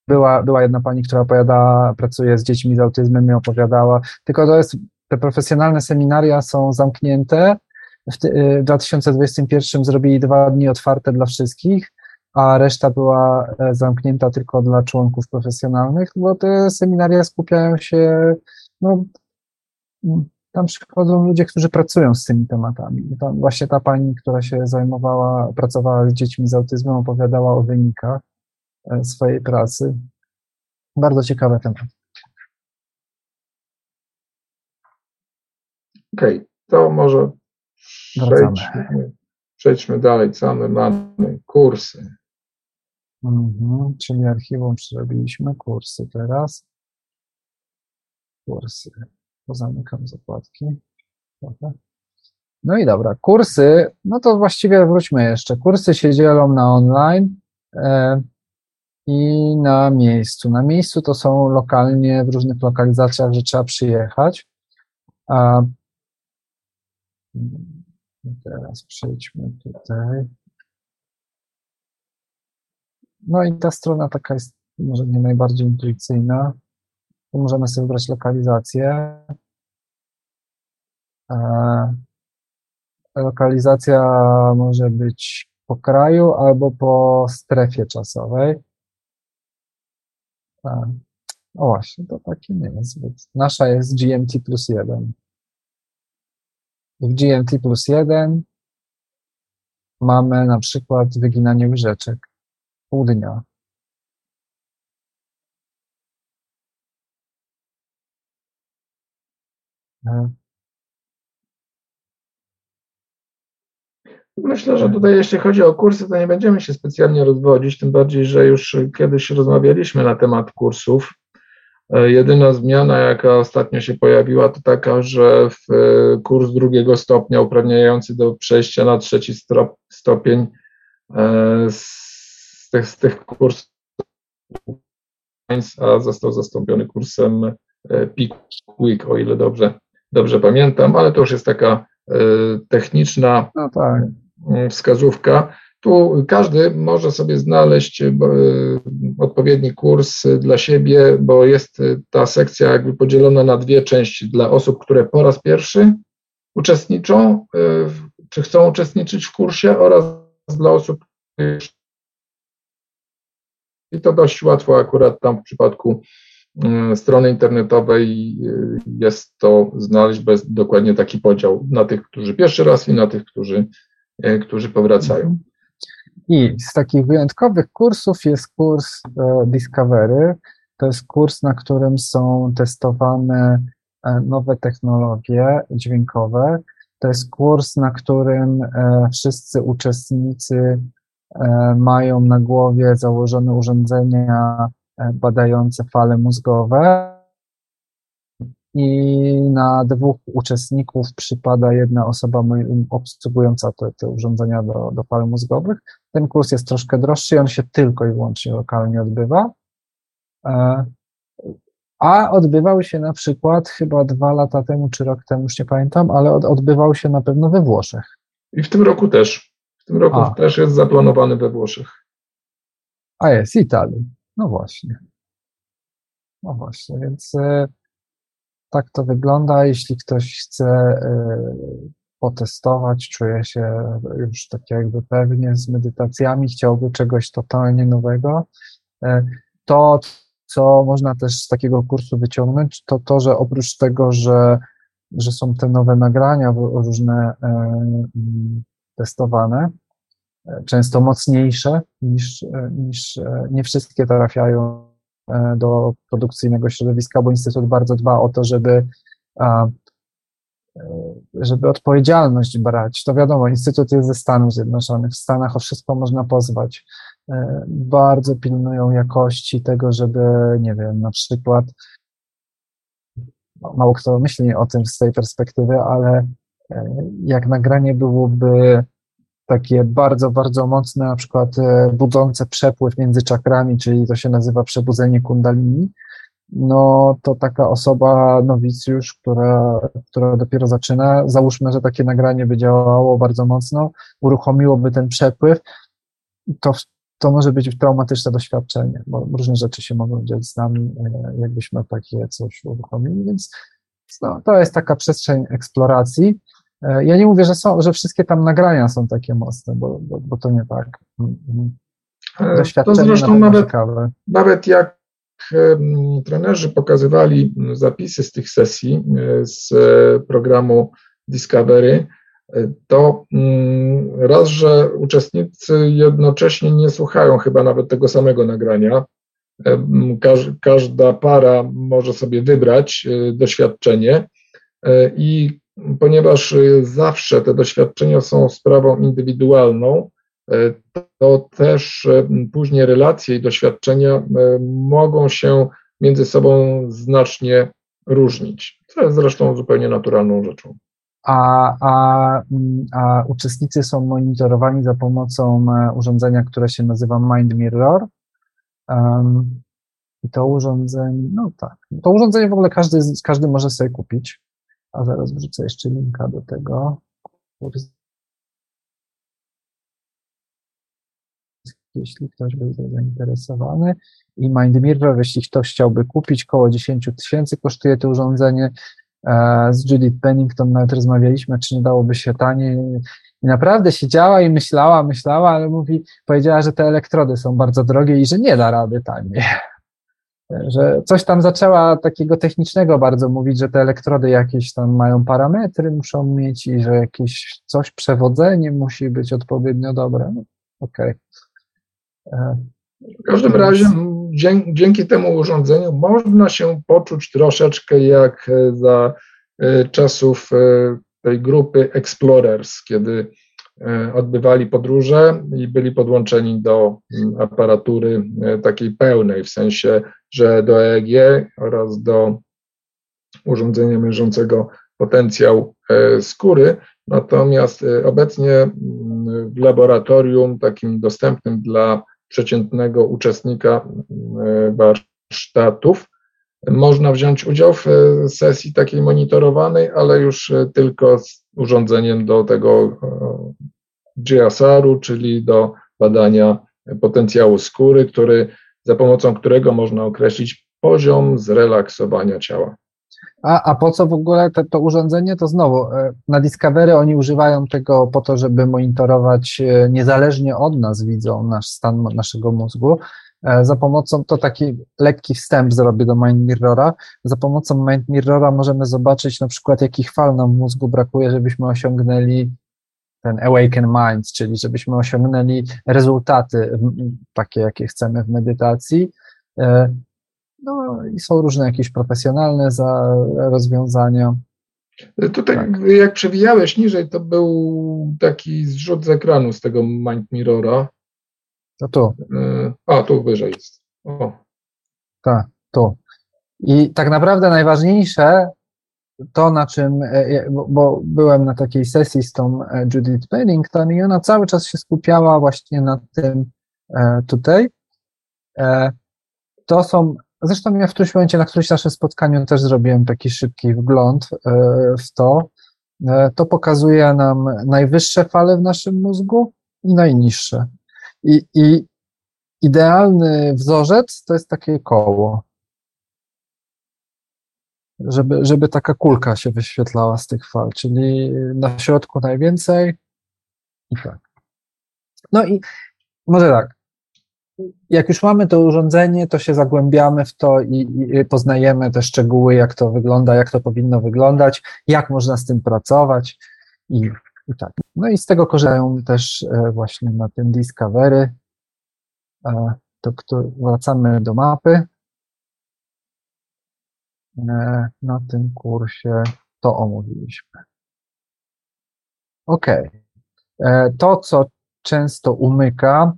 Była, była jedna pani, która opowiadała, pracuje z dziećmi z autyzmem i opowiadała, tylko to jest, te profesjonalne seminaria są zamknięte. W 2021 zrobili dwa dni otwarte dla wszystkich, a reszta była e, zamknięta tylko dla członków profesjonalnych, bo te seminaria skupiają się, no, tam przychodzą ludzie, którzy pracują z tymi tematami. I tam właśnie ta pani, która się zajmowała, pracowała z dziećmi z autyzmem, opowiadała o wynikach e, swojej pracy. Bardzo ciekawy temat. Okej, okay, to może przejdźmy, przejdźmy dalej. Co my mamy? Kursy. Mhm, czyli archiwum przerobiliśmy, kursy teraz. Kursy. Pozamykam zakładki. No i dobra, kursy, no to właściwie wróćmy jeszcze. Kursy się dzielą na online e, i na miejscu. Na miejscu to są lokalnie, w różnych lokalizacjach, że trzeba przyjechać. A teraz przejdźmy tutaj. No i ta strona taka jest może nie najbardziej intuicyjna. Tu możemy sobie wybrać lokalizację. E, lokalizacja może być po kraju albo po strefie czasowej. E, o właśnie, to takie nie jest zbyt. Nasza jest GMT plus 1. W GMT plus 1 mamy na przykład wyginanie łyżeczek pół dnia Myślę, że tutaj jeśli chodzi o kursy, to nie będziemy się specjalnie rozwodzić, tym bardziej, że już kiedyś rozmawialiśmy na temat kursów. E, jedyna zmiana, jaka ostatnio się pojawiła, to taka, że w e, kurs drugiego stopnia uprawniający do przejścia na trzeci stopień z tych, z tych kursów, został zastąpiony kursem e, Pickwick, o ile dobrze, dobrze pamiętam, ale to już jest taka e, techniczna no tak. Mm, wskazówka. Tu każdy może sobie znaleźć e, odpowiedni kurs dla siebie, bo jest ta sekcja jakby podzielona na dwie części dla osób, które po raz pierwszy uczestniczą, czy chcą uczestniczyć w kursie oraz dla osób, które i to dość łatwo akurat tam w przypadku strony internetowej y, jest to znaleźć bez dokładnie taki podział na tych, którzy pierwszy raz i na tych, którzy, y, którzy powracają. I z takich wyjątkowych kursów jest kurs e, Discovery. To jest kurs, na którym są testowane e, nowe technologie dźwiękowe. To jest kurs, na którym e, wszyscy uczestnicy mają na głowie założone urządzenia badające fale mózgowe i na dwóch uczestników przypada jedna osoba obsługująca te, te urządzenia do, do fal mózgowych. Ten kurs jest troszkę droższy, on się tylko i wyłącznie lokalnie odbywa. E, a odbywał się na przykład chyba dwa lata temu, czy rok temu, już nie pamiętam, ale odbywał się na pewno we Włoszech. I w tym roku też. W tym roku a. też jest zaplanowany we Włoszech. A jest, Italii. No właśnie. No właśnie, więc e, tak to wygląda. Jeśli ktoś chce e, potestować, czuje się już tak jakby pewnie z medytacjami, chciałby czegoś totalnie nowego, e, to co można też z takiego kursu wyciągnąć, to to, że oprócz tego, że, że są te nowe nagrania różne e, testowane, często mocniejsze niż, niż nie wszystkie trafiają E, do produkcyjnego środowiska, bo Instytut bardzo dba o to, żeby, e, żeby odpowiedzialność brać. To wiadomo, Instytut jest ze Stanów Zjednoczonych. W Stanach o wszystko można pozwać. E, bardzo pilnują jakości tego, żeby, nie wiem, na przykład mało kto myśli o tym z tej perspektywy, ale jak nagranie byłoby takie bardzo, bardzo mocne, na przykład e, budzące przepływ między czakrami, czyli to się nazywa przebudzenie kundalini, no to taka osoba, nowicjusz, która, która dopiero zaczyna, załóżmy, że takie nagranie by działało bardzo mocno, uruchomiłoby ten przepływ, to, to może być traumatyczne doświadczenie, bo różne rzeczy się mogą dziać z nami, e, jakbyśmy takie coś uruchomili, więc no, to jest taka przestrzeń eksploracji. E, ja nie mówię, że, są, że wszystkie tam nagrania są takie mocne, bo, bo, bo to nie tak. Mm, mm. E, Doświadczenie to zresztą nawet, ciekawe. nawet jak trenerzy pokazywali zapisy z tych sesji e, z programu Discovery, to mm, raz, że uczestnicy jednocześnie nie słuchają chyba nawet tego samego nagrania. Każda para może sobie wybrać doświadczenie i ponieważ y, zawsze te doświadczenia są sprawą indywidualną, y, to też y, później relacje i doświadczenia mogą się między sobą znacznie różnić, co jest zresztą zupełnie naturalną rzeczą. A, a, a uczestnicy są monitorowani za pomocą e, urządzenia, które się nazywa Mind Mirror. Um, I to urządzenie, no tak, to urządzenie w ogóle każdy, każdy może sobie kupić a zaraz wrzucę jeszcze linka do tego. Jeśli ktoś był zainteresowany. I MindMirror, jeśli ktoś chciałby kupić, około 10 tysięcy kosztuje to urządzenie. E, z Judith Pennington nawet rozmawialiśmy, czy nie dałoby się taniej. I naprawdę siedziała i myślała, myślała, ale mówi, powiedziała, że te elektrody są bardzo drogie i że nie da rady taniej że coś tam zaczęła takiego technicznego bardzo mówić, że te elektrody jakieś tam mają parametry, muszą mieć i że jakieś coś, przewodzenie musi być odpowiednio dobre. No, Okej. Okay. E, w każdym razie dzięki temu urządzeniu można się poczuć troszeczkę jak e, za e, czasów tej grupy Explorers, kiedy odbywali podróże i byli podłączeni do mm, aparatury e, takiej pełnej, w sensie, że do EEG oraz do urządzenia mierzącego potencjał e, skóry. Natomiast obecnie mm, w laboratorium takim dostępnym dla przeciętnego uczestnika mm, warsztatów można wziąć udział w sesji takiej monitorowanej, ale już tylko z urządzeniem do tego GSR-u, czyli do badania potencjału skóry, który, za pomocą którego można określić poziom zrelaksowania ciała. A, a po co w ogóle te, to urządzenie? To znowu, e, na Discovery oni używają tego po to, żeby monitorować e, niezależnie od nas, widzą nasz stan naszego mózgu. E, za pomocą, to taki lekki wstęp zrobię do Mind Mirrora. Za pomocą Mind Mirrora możemy zobaczyć na przykład, jakich fal nam w mózgu brakuje, żebyśmy osiągnęli ten awaken mind, czyli żebyśmy osiągnęli rezultaty takie, jakie chcemy w medytacji. E, No i są różne jakieś profesjonalne za rozwiązania. Tutaj, tak. jak przewijałeś niżej, to był taki zrzut z ekranu z tego Mind Mirrora. To tu. A, tu wyżej jest. O. Tak, tu. I tak naprawdę najważniejsze to, na czym, e, e, bo byłem na takiej sesji z tą e, Judith Pennington i ona cały czas się skupiała właśnie na tym tutaj. To są, zresztą ja w którymś momencie, na którymś naszym spotkaniu też zrobiłem taki szybki wgląd w to. To pokazuje nam najwyższe fale w naszym mózgu i najniższe. I, i idealny wzorzec to jest takie koło żeby, żeby taka kulka się wyświetlała z tych fal, czyli na środku najwięcej i tak. No i może tak, jak już mamy to urządzenie, to się zagłębiamy w to i, i, poznajemy te szczegóły, jak to wygląda, jak to powinno wyglądać, jak można z tym pracować i, i tak. No i z tego korzystają też e, właśnie na tym Discovery. E, to, to wracamy do mapy. E, na tym kursie to omówiliśmy. Ok. To, co często umyka,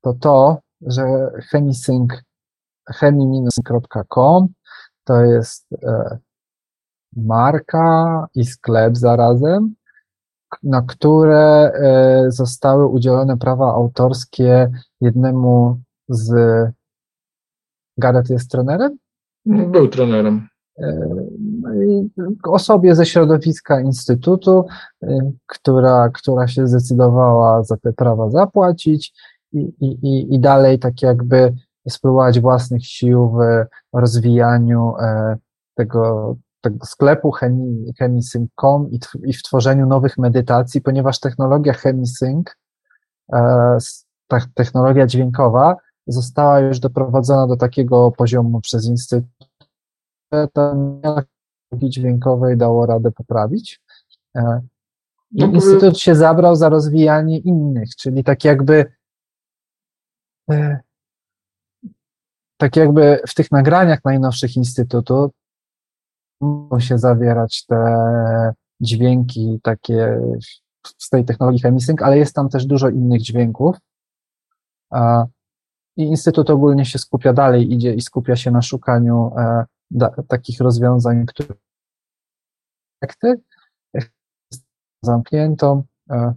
to to, że chemisync, chemi-sync.com to jest marka i sklep zarazem, na które zostały udzielone prawa autorskie jednemu z Gareth jest trenerem? Był trenerem. E, osobie ze środowiska Instytutu, e, która, która się zdecydowała za te prawa zapłacić i, i, i dalej tak jakby spróbować własnych sił w rozwijaniu e, tego, tego sklepu chemisync.com i, i w tworzeniu nowych medytacji, ponieważ technologia chemisync, ta technologia dźwiękowa, została już doprowadzona do takiego poziomu przez Instytut, że technologii dźwiękowej dało radę poprawić. E, I no Instytut się zabrał za rozwijanie innych, czyli tak jakby e, tak jakby w tych nagraniach najnowszych Instytutu mogą się zawierać te dźwięki takie z tej technologii Chemisync, ale jest tam też dużo innych dźwięków. I Instytut ogólnie się skupia dalej, idzie i skupia się na szukaniu e, da, takich rozwiązań, które zamkniętą. E,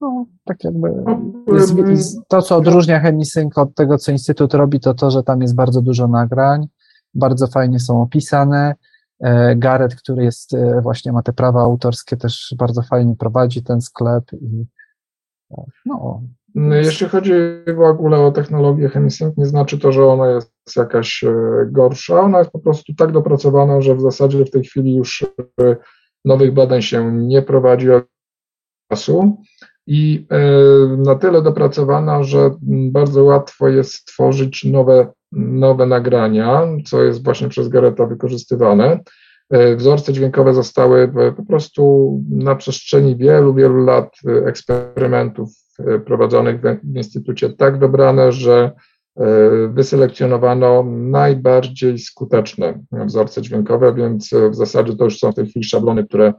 no, tak jakby to, co odróżnia Chemisync od tego, co Instytut robi, to to, że tam jest bardzo dużo nagrań, bardzo fajnie są opisane. E, Gareth, który jest właśnie ma te prawa autorskie, też bardzo fajnie prowadzi ten sklep i no, no, jeśli chodzi w ogóle o technologię Chemisync, nie znaczy to, że ona jest jakaś e, gorsza. Ona jest po prostu tak dopracowana, że w zasadzie w tej chwili już e, nowych badań się nie prowadzi od czasu i e, na tyle dopracowana, że bardzo łatwo jest stworzyć nowe, nowe nagrania, co jest właśnie przez Gareta wykorzystywane. Wzorce dźwiękowe zostały po prostu na przestrzeni wielu, wielu lat eksperymentów E, prowadzonych w Instytucie tak dobrane, że e, wyselekcjonowano najbardziej skuteczne wzorce dźwiękowe, więc e, w zasadzie to już są w tej chwili szablony, które,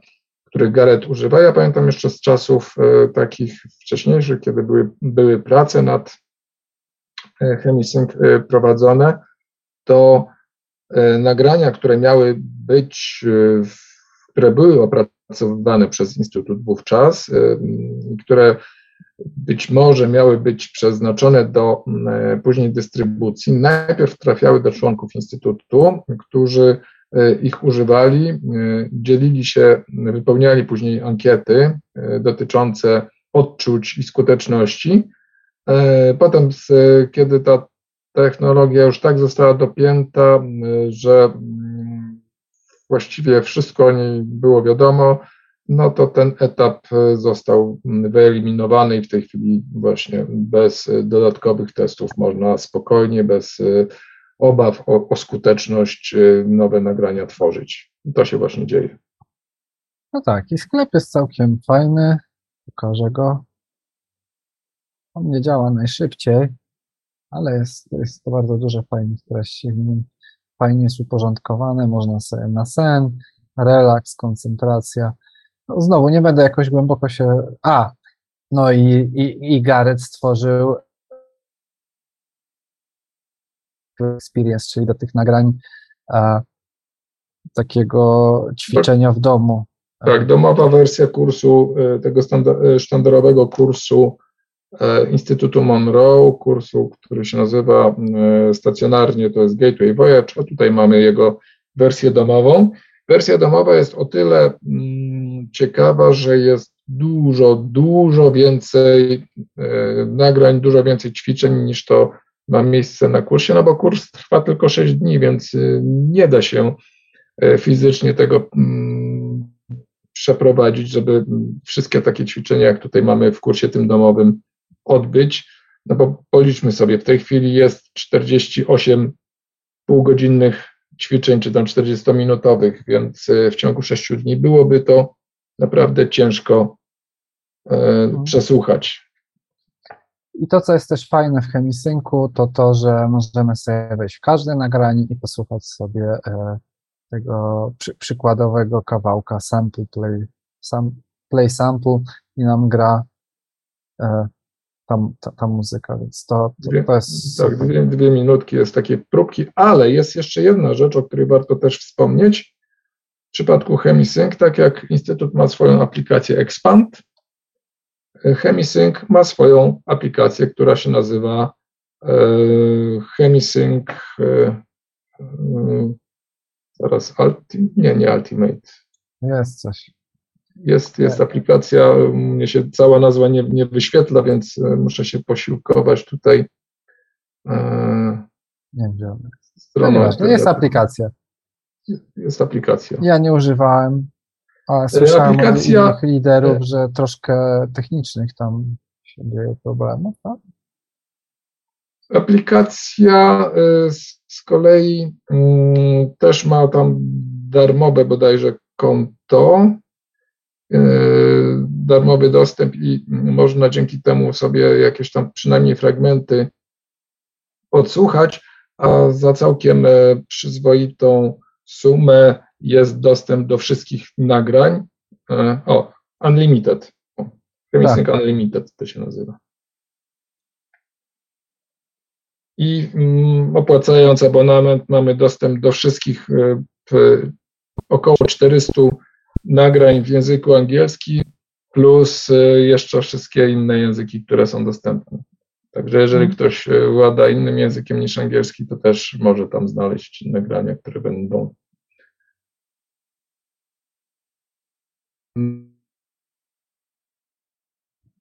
których Gareth używa. Ja pamiętam jeszcze z czasów takich wcześniejszych, kiedy były, były prace nad ChemiSync prowadzone, to nagrania, które miały być, które były opracowywane przez Instytut wówczas, które być może miały być przeznaczone do mm, później dystrybucji, najpierw trafiały do członków Instytutu, którzy e, ich używali, e, dzielili się, wypełniali później ankiety e, dotyczące odczuć i skuteczności. Potem, kiedy ta technologia już tak została dopięta, że mm, właściwie wszystko o niej było wiadomo, no to ten etap e, został wyeliminowany i w tej chwili właśnie bez e, dodatkowych testów można spokojnie, bez e, obaw o, o skuteczność nowe nagrania tworzyć. I to się właśnie dzieje. No tak, i sklep jest całkiem fajny. Pokażę go. On nie działa najszybciej, ale jest, jest to bardzo dużo fajnych treści. Fajnie jest uporządkowane, można sobie na sen, relaks, koncentracja. No znowu, nie będę jakoś głęboko się... A, no i, i, i Gareth stworzył experience, czyli do tych nagrań a, takiego ćwiczenia w domu. Tak, domowa wersja kursu, e, tego e, sztandarowego kursu Instytutu Monroe, kursu, który się nazywa stacjonarnie, to jest Gateway Voyage, a tutaj mamy jego wersję domową. Wersja domowa jest o tyle mm, ciekawa, że jest dużo, dużo więcej nagrań, dużo więcej ćwiczeń niż to ma miejsce na kursie, no bo kurs trwa tylko 6 dni, więc nie da się fizycznie tego mm, przeprowadzić, żeby wszystkie takie ćwiczenia, jak tutaj mamy w kursie tym domowym, odbyć. No bo policzmy sobie, w tej chwili jest 48 półgodzinnych ćwiczeń, czy tam 40-minutowych, więc e, w ciągu 6 dni byłoby to naprawdę ciężko e, mhm. przesłuchać. I to, co jest też fajne w Chemisynku, to to, że możemy sobie wejść w każde nagranie i posłuchać sobie e, tego przy, przykładowego kawałka sample play, sam, play sample i nam gra e, ta, ta, ta, muzyka, więc to, to, dwie, to jest... Tak, dwie, dwie minutki jest takie próbki, ale jest jeszcze jedna rzecz, o której warto też wspomnieć. W przypadku Chemisync, tak jak Instytut ma swoją aplikację Expand, Chemisync ma swoją aplikację, która się nazywa e, Chemisync e, e Zaraz, Ulti, nie, nie Ultimate. Jest coś. Jest, jest aplikacja, mnie się cała nazwa nie, nie wyświetla, więc e, muszę się posiłkować tutaj. E, nie wiem, Strona, no jest aplikacja. Jest aplikacja. Ja nie używałem, ale e, słyszałem aplikacja, od innych liderów, że troszkę technicznych tam się dzieje problemów, tak? Aplikacja z kolei mm, też ma tam darmowe bodajże konto, e, darmowy dostęp i można dzięki temu sobie jakieś tam przynajmniej fragmenty odsłuchać, a za całkiem e, przyzwoitą sumę jest dostęp do wszystkich nagrań. E, o, Unlimited. Chemistry tak. Unlimited to się nazywa. i mm, opłacając abonament mamy dostęp do wszystkich e, około 400 nagrań w języku angielskim, plus e, jeszcze wszystkie inne języki, które są dostępne. Także jeżeli mhm. ktoś e, łada innym językiem niż angielski, to też może tam znaleźć nagrania, które będą.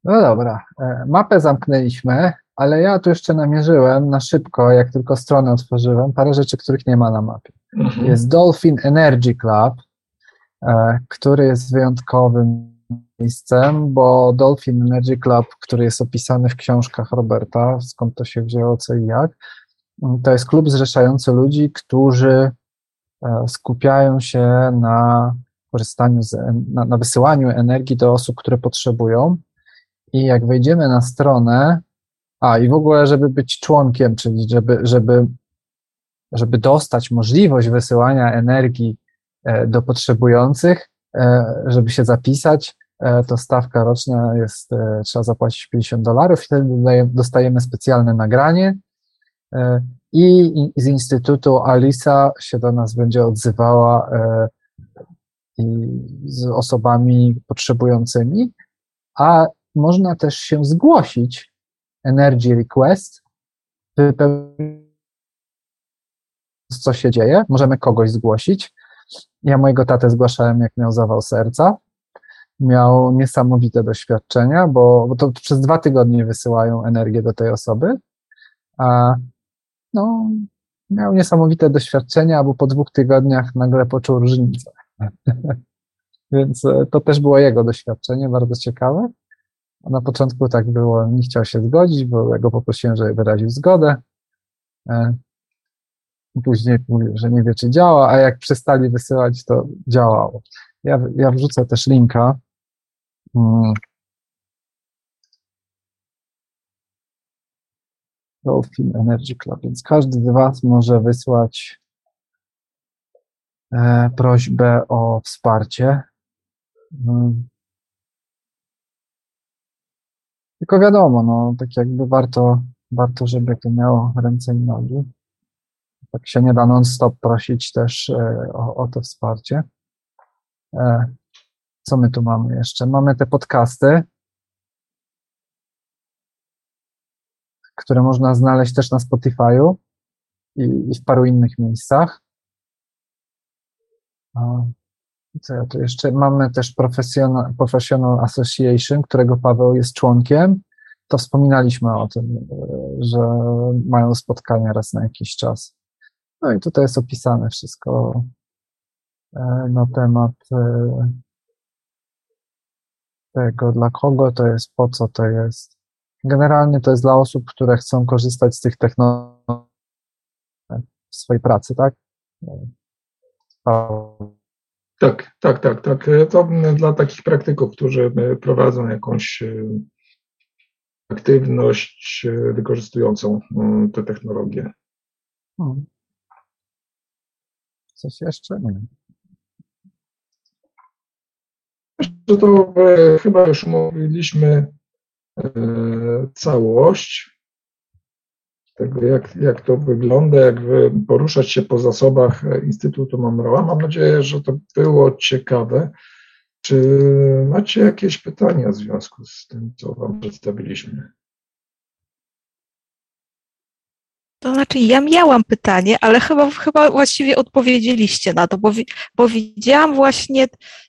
No dobra, mapę zamknęliśmy ale ja tu jeszcze namierzyłem na szybko, jak tylko stronę otworzyłem, parę rzeczy, których nie ma na mapie. Mhm. Jest Dolphin Energy Club, e, który jest wyjątkowym miejscem, bo Dolphin Energy Club, który jest opisany w książkach Roberta, skąd to się wzięło, co i jak, to jest klub zrzeszający ludzi, którzy e, skupiają się na korzystaniu, z, na, na wysyłaniu energii do osób, które potrzebują. I jak wejdziemy na stronę, a i w ogóle, żeby być członkiem, czyli żeby, żeby, żeby dostać możliwość wysyłania energii e, do potrzebujących, e, żeby się zapisać, e, to stawka roczna jest, trzeba zapłacić 50 dolarów i wtedy dostajemy specjalne nagranie i z Instytutu Alisa się do nas będzie odzywała z osobami potrzebującymi, a można też się zgłosić Energy Request, co się dzieje, możemy kogoś zgłosić. Ja mojego tatę zgłaszałem, jak miał zawał serca. Miał niesamowite doświadczenia, bo, bo to przez dwa tygodnie wysyłają energię do tej osoby, a no, miał niesamowite doświadczenia, bo po dwóch tygodniach nagle poczuł różnicę. Więc e, to też było jego doświadczenie, bardzo ciekawe. Na początku tak było, nie chciał się zgodzić, bo ja go poprosiłem, żeby wyraził zgodę. Później mówił, że nie wie, czy działa, a jak przestali wysyłać, to działało. Ja, ja wrzucę też linka. Mm. Dolphin Energy Club, więc każdy z Was może wysłać e, prośbę o wsparcie. Mm. Tylko wiadomo, no, tak jakby warto, warto, żeby to miało ręce i nogi. Tak się nie da non-stop prosić też e, o, o to wsparcie. E, co my tu mamy jeszcze? Mamy te podcasty, które można znaleźć też na Spotify'u i, i w paru innych miejscach. Co ja tu jeszcze? Mamy też Professional, Professional Association, którego Paweł jest członkiem. To wspominaliśmy o tym, że mają spotkania raz na jakiś czas. No i tutaj jest opisane wszystko e, na temat e, tego, dla kogo to jest, po co to jest. Generalnie to jest dla osób, które chcą korzystać z tych technologii w swojej pracy, tak? Tak, tak, tak, tak. To dla takich praktyków, którzy prowadzą jakąś e, aktywność e, wykorzystującą e, te technologie. Hmm. Coś jeszcze? Nie. To chyba już mówiliśmy całość tego, jak, jak to wygląda, jak poruszać się po zasobach Instytutu Monroe'a. Mam nadzieję, że to było ciekawe. Czy macie jakieś pytania w związku z tym, co Wam przedstawiliśmy? To znaczy, ja miałam pytanie, ale chyba, chyba właściwie odpowiedzieliście na to, bo, bo widziałam właśnie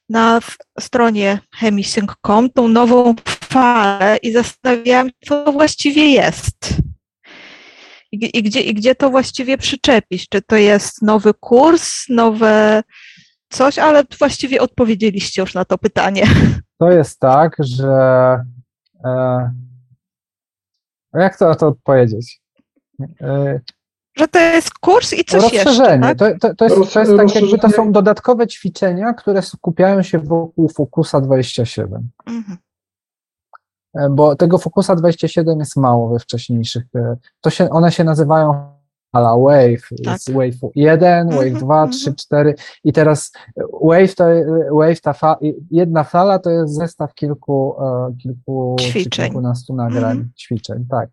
na stronie chemisync.com tą nową falę i zastanawiałam, co właściwie jest. I, i, gdzie, I gdzie to właściwie przyczepić? Czy to jest nowy kurs, nowe coś, ale właściwie odpowiedzieliście już na to pytanie. To jest tak, że. E, jak to, to powiedzieć? E, że to jest kurs i coś rozszerzenie. jeszcze. Tak? To, to, to, jest, to jest tak, jakby to są dodatkowe ćwiczenia, które skupiają się wokół Focusa 27. Mhm. E, bo tego Focusa 27 jest mało we wcześniejszych. E, to się, one się nazywają ala Wave, tak. jest Wave 1, Wave 2, 3, 4 i teraz Wave to Wave ta fa, jedna fala to jest zestaw kilku, kilku ćwiczeń. kilkunastu nagrań, mm. ćwiczeń, tak.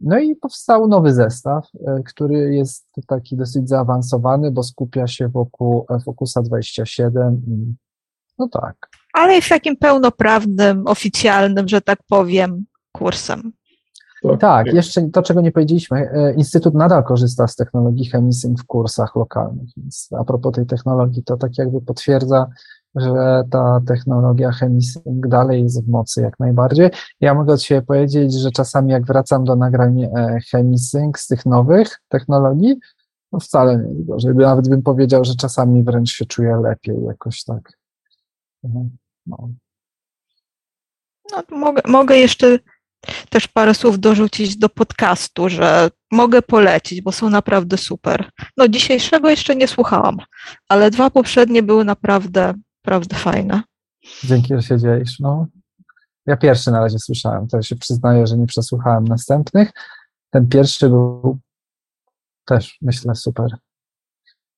No i powstał nowy zestaw, e, który jest taki dosyć zaawansowany, bo skupia się wokół e, Focusa 27 i no tak. Ale jest takim pełnoprawnym, oficjalnym, że tak powiem, kursem. Tak, tak jeszcze to, czego nie powiedzieliśmy, e, Instytut nadal korzysta z technologii Chemisync w kursach lokalnych, więc a propos tej technologii, to tak jakby potwierdza że ta technologia Chemisync dalej jest w mocy jak najbardziej. Ja mogę od siebie powiedzieć, że czasami jak wracam do nagrań e, Chemisync z tych nowych technologii, no wcale nie jest gorzej. Nawet bym powiedział, że czasami wręcz się czuję lepiej jakoś tak. Mhm. No. No, mogę, mogę jeszcze też parę słów dorzucić do podcastu, że mogę polecić, bo są naprawdę super. No dzisiejszego jeszcze nie słuchałam, ale dwa poprzednie były naprawdę naprawdę fajne. Dzięki, że się dzielisz. No, ja pierwszy na razie słyszałem, to się przyznaję, że nie przesłuchałem następnych. Ten pierwszy był też, myślę, super.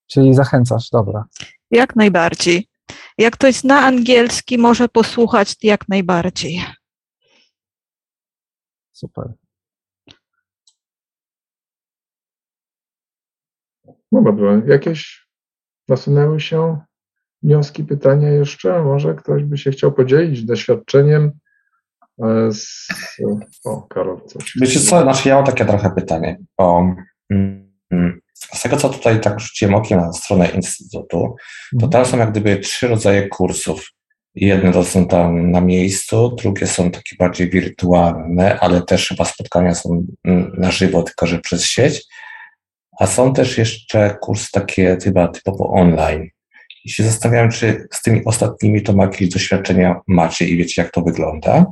Czyli zachęcasz, dobra. Jak najbardziej. Jak ktoś zna angielski, może posłuchać jak najbardziej. Super. No dobrze. Jakieś nasunęły się wnioski, pytania jeszcze? Może ktoś by się chciał podzielić doświadczeniem e, z... O, Karol, coś. Wiecie co, znaczy ja mam takie trochę pytanie, bo mm, z tego, co tutaj tak rzuciłem okiem na stronę Instytutu, to mhm. tam są jak gdyby trzy rodzaje kursów. Jedne to są tam na miejscu, drugie są takie bardziej wirtualne, ale też chyba spotkania są mm, na żywo, tylko że przez sieć. A są też jeszcze kursy takie chyba typowo online. I się zastanawiam, czy z tymi ostatnimi to jakieś doświadczenia macie i wiecie, jak to wygląda?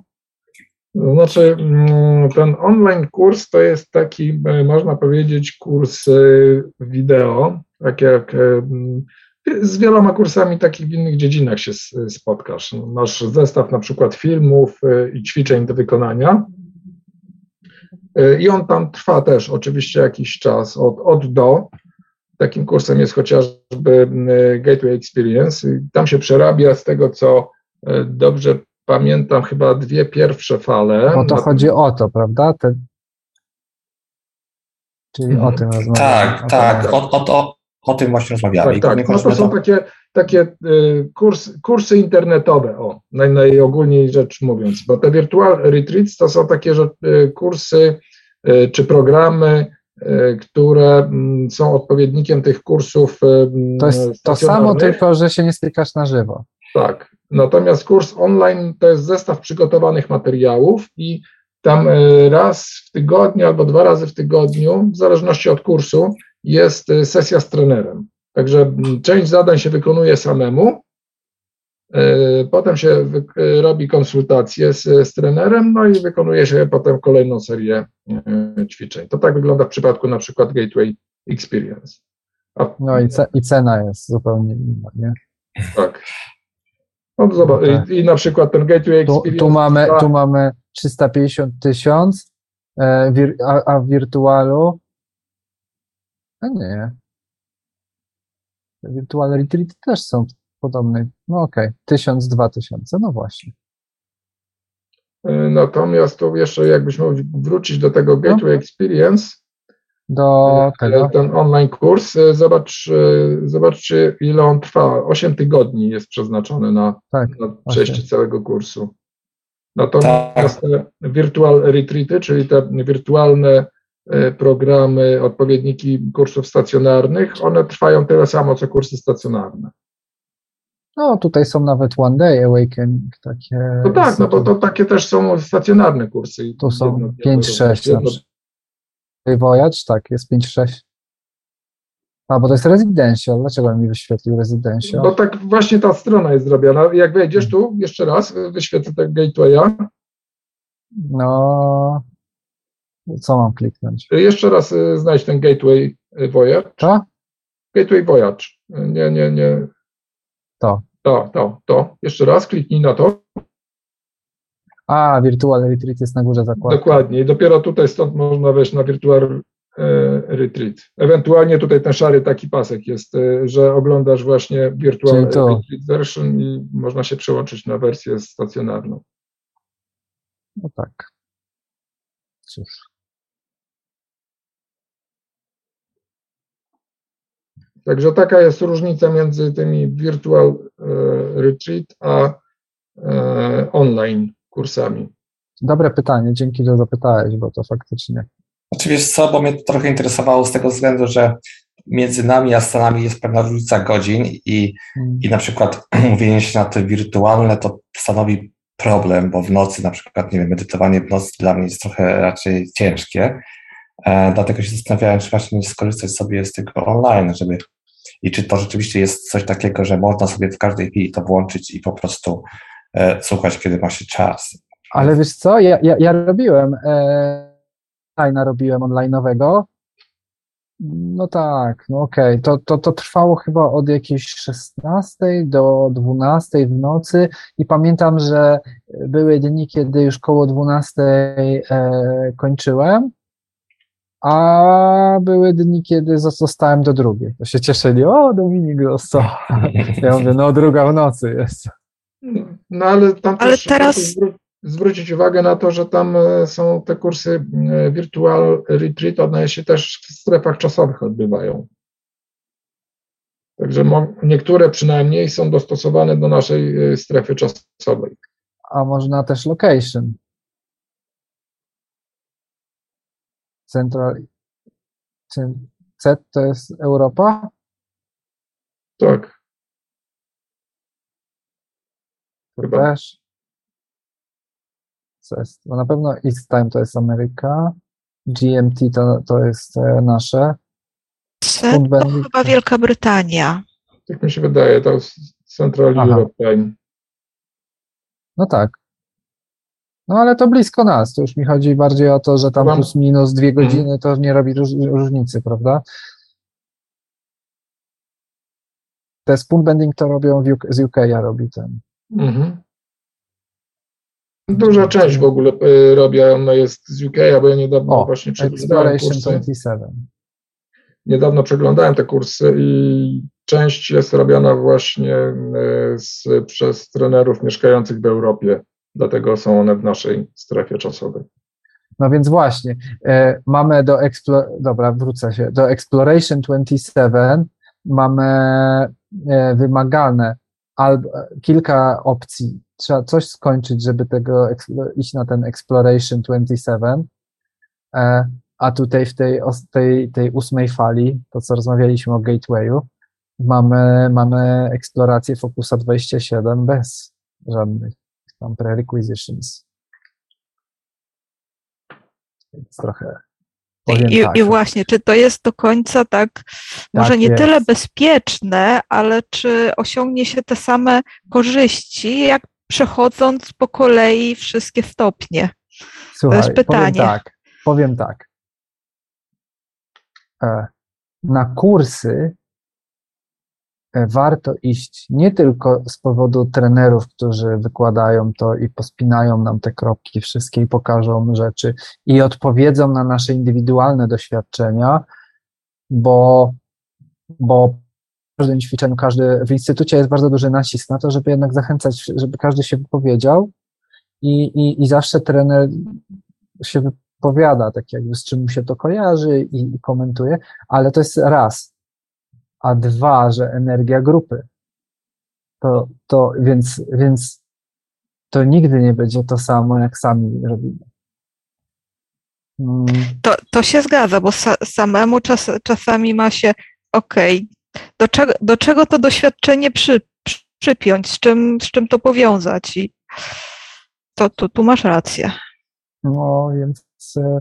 Znaczy, mm, ten online kurs to jest taki, e, można powiedzieć, kurs e, wideo, tak jak e, z wieloma kursami takich w innych dziedzinach się spotkasz. Masz zestaw na przykład filmów i ćwiczeń do wykonania i on tam trwa też oczywiście jakiś czas od, od do. Takim kursem jest chociażby Gateway Experience. Tam się przerabia z tego, co dobrze pamiętam, chyba dwie pierwsze fale. Bo to chodzi o to, prawda? Te... Czyli o tym rozmawiamy. Tak, tak, o, o, o, o tym właśnie rozmawiamy. Tak, tak. No to są takie, takie kurs, kursy internetowe, o, naj, najogólniej rzecz mówiąc, bo te virtual retreats to są takie że, kursy czy programy, które są odpowiednikiem tych kursów. To jest to samo, tylko że się nie stykasz na żywo. Tak. Natomiast kurs online to jest zestaw przygotowanych materiałów i tam raz w tygodniu albo dwa razy w tygodniu, w zależności od kursu, jest sesja z trenerem. Także część zadań się wykonuje samemu, potem się robi konsultacje z, z trenerem, no i wykonuje się potem kolejną serię ćwiczeń. To tak wygląda w przypadku na przykład Gateway Experience. A, no i, ce, i cena jest zupełnie inna, nie? Tak. No, zobacz, no tak. i, i, na przykład ten Gateway Experience. Tu, tu mamy, tu mamy 350 tysięcy, a, a w wirtualu a nie. Wirtual Retreat też są podobne. No okej, okay. 1000, 2000, no właśnie. Natomiast tu jeszcze jakbyśmy wrócić do tego no. Gateway no. Experience, do tego. ten online kurs, zobacz, zobaczcie ile on trwa. 8 tygodni jest przeznaczony na, tak, na przejście 8. całego kursu. Natomiast tak. virtual retreaty, czyli te wirtualne programy, odpowiedniki kursów stacjonarnych, one trwają tyle samo, co kursy stacjonarne. No, tutaj są nawet One Day Awakening, takie. No tak, no bo to takie też są stacjonarne kursy. Tu są 5-6 Voyage, tak, jest 5-6. A, bo to jest residential. Dlaczego mi wyświetlił residential? No tak właśnie ta strona jest zrobiona. Jak wejdziesz tu, jeszcze raz, wyświetlę tego gatewaya. No, co mam kliknąć? Jeszcze raz y, znajdź ten Gateway Voyage. To? Gateway Voyage. Nie, nie, nie. To. To, to, to. Jeszcze raz kliknij na to. A, Virtual Retreat jest na górze zakładu. Dokładnie. I dopiero tutaj stąd można wejść na Virtual e, Retreat. Ewentualnie tutaj ten szary taki pasek jest, e, że oglądasz właśnie Virtual Retreat version i można się przełączyć na wersję stacjonarną. No tak. Cóż. Także taka jest różnica między tymi virtual e, retreat a e, online kursami. Dobre pytanie, dzięki, że zapytałeś, bo to faktycznie. Wiesz co, bo mnie to trochę interesowało z tego względu, że między nami a Stanami jest pewna różnica godzin i, hmm. i na przykład mówienie się na te wirtualne to stanowi problem, bo w nocy na przykład, nie wiem, medytowanie w nocy dla mnie jest trochę raczej ciężkie, e, dlatego się zastanawiałem, czy właśnie nie skorzystać sobie z tego online, żeby i czy to rzeczywiście jest coś takiego, że można sobie w każdej chwili to włączyć i po prostu e, słuchać, kiedy ma się czas. Ale wiesz co, ja, ja, ja robiłem, e, robiłem online'owego, no tak, no okej. Okay. To, to, to trwało chyba od jakiejś 16 do 12 w nocy i pamiętam, że były dni, kiedy już koło 12 e, kończyłem a były dni, kiedy zostałem do drugiej. To się cieszyli, o Dominik został. Ja mówię, no druga w nocy jest. No ale tam ale też teraz... zwrócić uwagę na to, że tam e, są te kursy e, Virtual Retreat, one się też w strefach czasowych odbywają. Także niektóre przynajmniej są dostosowane do naszej e, strefy czasowej. A można też location. Central C to jest Europa? Tak. To Chyba. też. Co jest? No na pewno East Time to jest Ameryka. GMT to, to jest e, nasze. C to chyba Wielka Brytania. Tak mi się wydaje, to jest Central Aha. Europe Time. No tak. No ale to blisko nas, to już mi chodzi bardziej o to, że tam plus minus dwie mhm. godziny to nie robi róż, różnicy, prawda? Te spoon bending to robią UK, z UK, ja robi ten. Mhm. Duża część w ogóle y, robi, a ona jest z UK, bo ja niedawno O, właśnie przeglądałem kursy. 27. Niedawno przeglądałem te kursy i część jest robiona właśnie y, z, przez trenerów mieszkających w Europie, dlatego są one w naszej strefie czasowej. No więc właśnie, e, mamy do Explo dobra, wrócę się, do Exploration 27 mamy e, wymagane albo kilka opcji. Trzeba coś skończyć, żeby tego iść na ten Exploration 27. E, a tutaj w tej, tej, tej ósmej fali, to co rozmawialiśmy o Gatewayu, mamy, mamy eksplorację Focusa 27 bez żadnych tam prerequisitions. Więc trochę I, tak. I właśnie, czy to jest do końca tak, może nie jest. tyle bezpieczne, ale czy osiągnie się te same korzyści, jak przechodząc po kolei wszystkie stopnie? Słuchaj, jest pytanie. Powiem tak, powiem tak. E, Na kursy warto iść nie tylko z powodu trenerów, którzy wykładają to i pospinają nam te kropki wszystkie i pokażą rzeczy i odpowiedzą na nasze indywidualne doświadczenia, bo, bo w każdym ćwiczeniu, każdy, w instytucie jest bardzo duży nacisk na to, żeby jednak zachęcać, żeby każdy się wypowiedział i, i, i zawsze trener się wypowiada, tak jakby z czym mu się to kojarzy i, i komentuje, ale to jest raz. A dwa, że energia grupy. To, to więc, więc to nigdy nie będzie to samo, jak sami robimy. Mm, To, to się zgadza, bo sa, samemu czas, czasami ma się, okej, do, czego, do czego to doświadczenie przy, przy, przypiąć, z czym, z czym to powiązać i to, to tu masz rację. No, więc, e,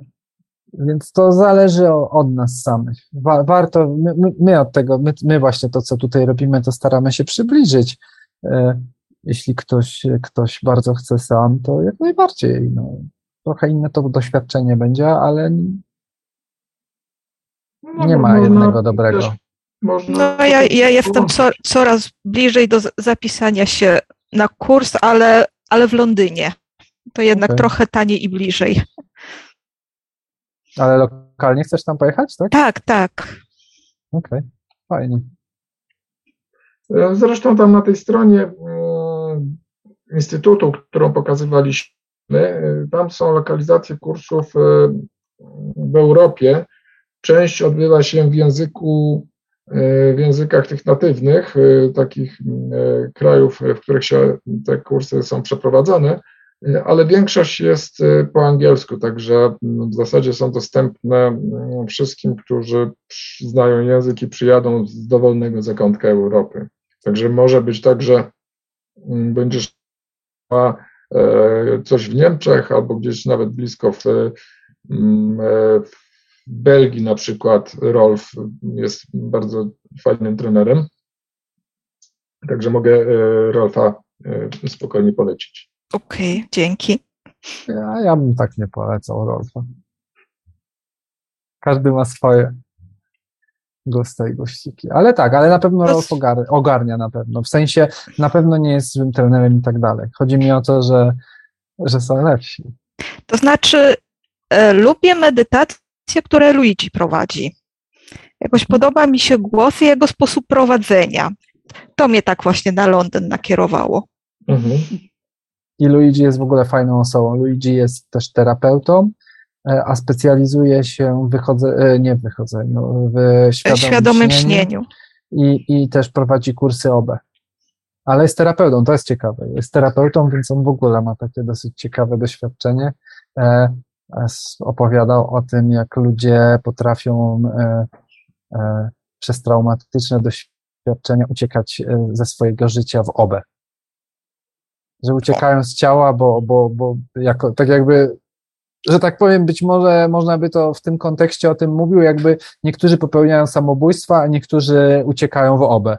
więc to zależy od nas samych. Wa- Warto, my, my- od tego, my, my właśnie to, co tutaj robimy, to staramy się przybliżyć. E, Jeśli ktoś, ktoś bardzo chce sam, to jak najbardziej. No, trochę inne to doświadczenie będzie, ale No, nie ma można jednego dobrego. też- Można No ja, ja jestem co, coraz bliżej do zapisania się na kurs, ale, ale w Londynie. To jednak Okej. trochę taniej i bliżej. Ale lokalnie chcesz tam pojechać, tak? Tak, tak. Okej, fajnie. E, Zresztą tam na tej stronie mm, instytutu, którą pokazywaliśmy, e, tam są lokalizacje kursów e, w Europie. Część odbywa się w języku, e, w językach tych natywnych, takich krajów, w których się te kursy są przeprowadzane, ale większość jest e, po angielsku, także mm, w zasadzie są dostępne mm, wszystkim, którzy znają język i przyjadą z dowolnego zakątka Europy. Także może być tak, że mm, będziesz miała e, coś w Niemczech albo gdzieś nawet blisko w, mm, e, w Belgii na przykład Rolf jest bardzo fajnym trenerem. Także mogę e, Rolfa spokojnie polecić. Okej, dzięki. Ja, ja bym tak nie polecał Rolfa. Każdy ma swoje gusta i gościki. Ale tak, ale na pewno To Rolf ogarnia na pewno. W sensie na pewno nie jest złym trenerem i tak dalej. Chodzi mi o to, że, że są lepsi. To znaczy, e, lubię medytacje, które Luigi prowadzi. Jakoś podoba mi się głos i jego sposób prowadzenia. To mnie tak właśnie na Londyn nakierowało. Mhm. I Luigi jest w ogóle fajną osobą. Luigi jest też terapeutą, e, a specjalizuje się w wychodze, e, nie w wychodzeniu, w W świadomym, świadomym śnieniu. i, i też prowadzi kursy OB. Ale jest terapeutą, to jest ciekawe. Jest terapeutą, więc on w ogóle ma takie dosyć ciekawe doświadczenie. E, e, opowiadał o tym, jak ludzie potrafią e, e, przez traumatyczne doświadczenia uciekać e, ze swojego życia w OB. Że uciekają z ciała, bo, bo, bo jako, tak jakby że tak powiem, być może można by to w tym kontekście o tym mówił, jakby niektórzy popełniają samobójstwa, a niektórzy uciekają w obę.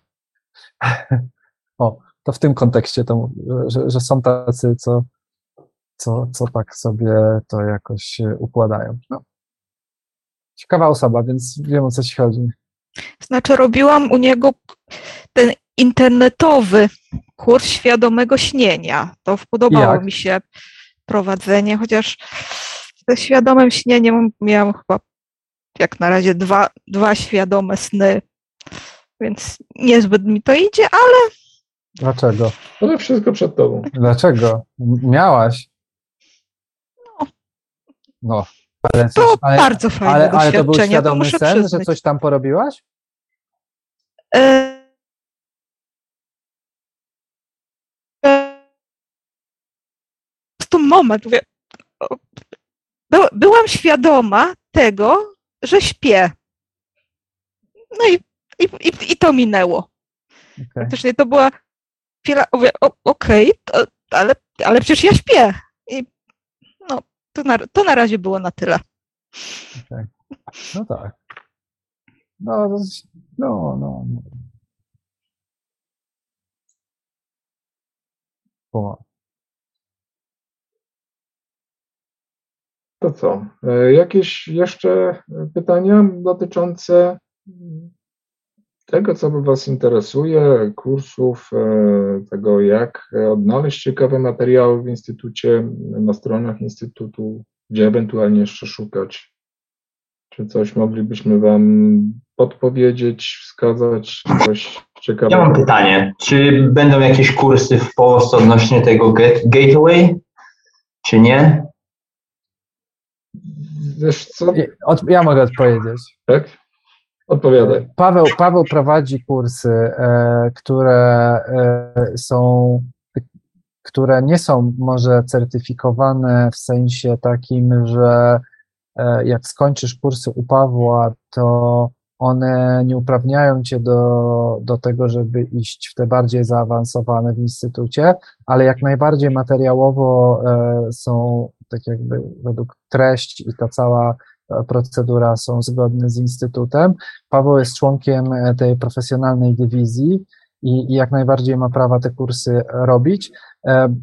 o, to w tym kontekście to mówię, że, że są tacy, co, co, co tak sobie to jakoś układają. No. Ciekawa osoba, więc wiem o co ci chodzi. Znaczy, robiłam u niego ten internetowy kurs świadomego śnienia. To podobało Jak? mi się. prowadzenie, chociaż ze świadomym śnieniem miałam chyba jak na razie dwa, dwa świadome sny, więc niezbyt mi to idzie, ale Dlaczego? Ale wszystko przed tobą. Dlaczego? Miałaś. No. No. Ale, to coś, ale, bardzo fajne ale, ale to był doświadczenie, to świadomy muszę sen, że przyznać. coś tam porobiłaś? E, moment, mówię, by, byłam świadoma tego, że śpię. No i, i, i, i to minęło. Okej. Faktycznie to była chwila, mówię, okej, to- ale, ale przecież ja śpię. I no, to na, to na razie było na tyle. No tak. No, no, no. no. To co? E, Jakieś jeszcze pytania dotyczące tego, co by Was interesuje, kursów, e, tego, jak odnaleźć ciekawe materiały w instytucie, na stronach instytutu, gdzie ewentualnie jeszcze szukać? Czy coś moglibyśmy Wam podpowiedzieć, wskazać, coś ciekawego? Ja mam pytanie. Czy będą jakieś kursy w Polsce odnośnie tego gateway, czy nie? Wiesz co? Ja mogę odpowiedzieć. Tak? Odpowiadaj. Paweł, Paweł prowadzi kursy, e, które e, są, które nie są może certyfikowane w sensie takim, że e, jak skończysz kursy u Pawła, to one nie uprawniają cię do, do tego, żeby iść w te bardziej zaawansowane w instytucie, ale jak najbardziej materiałowo są tak jakby według treści i ta cała e, procedura są zgodne z instytutem. Paweł jest członkiem e, tej profesjonalnej dywizji i, i jak najbardziej ma prawa te kursy robić. E,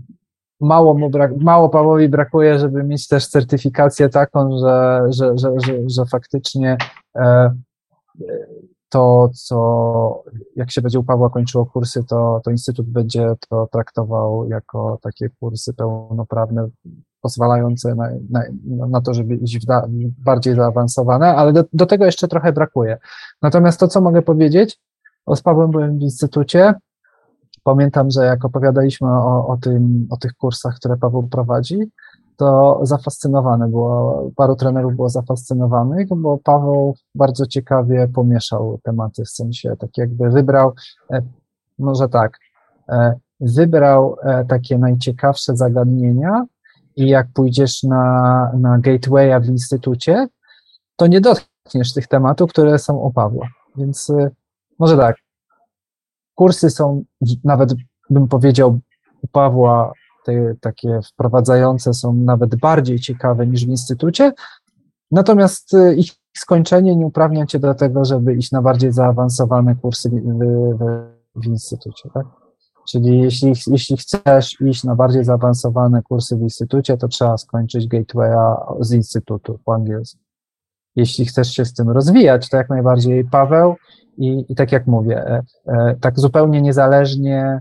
Mało, mu brak, mało Pawłowi brakuje, żeby mieć też certyfikację taką, że, że, że, że, że faktycznie to, co jak się będzie u Pawła kończyło kursy, to, to Instytut będzie to traktował jako takie kursy pełnoprawne, pozwalające na, na, na to, żeby iść da, bardziej zaawansowane, ale do, do tego jeszcze trochę brakuje. Natomiast to, co mogę powiedzieć, o z Pawłem byłem w Instytucie, pamiętam, że jak opowiadaliśmy o, o, tym, o tych kursach, które Paweł prowadzi, to zafascynowane było, paru trenerów było zafascynowanych, bo Paweł bardzo ciekawie pomieszał tematy, w sensie tak jakby wybrał, e, może tak, e, wybrał e, takie najciekawsze zagadnienia i jak pójdziesz na, na gatewaya w instytucie, to nie dotkniesz tych tematów, które są u Pawła. Więc y, może tak, kursy są nawet, bym powiedział, u Pawła te takie wprowadzające są nawet bardziej ciekawe niż w instytucie, natomiast y, ich skończenie nie uprawnia cię do tego, żeby iść na bardziej zaawansowane kursy w, w, w instytucie, tak? Czyli jeśli, jeśli chcesz iść na bardziej zaawansowane kursy w instytucie, to trzeba skończyć gatewaya z instytutu po angielsku. Jeśli chcesz się z tym rozwijać, to jak najbardziej Paweł i, i tak jak mówię, e, e, tak zupełnie niezależnie,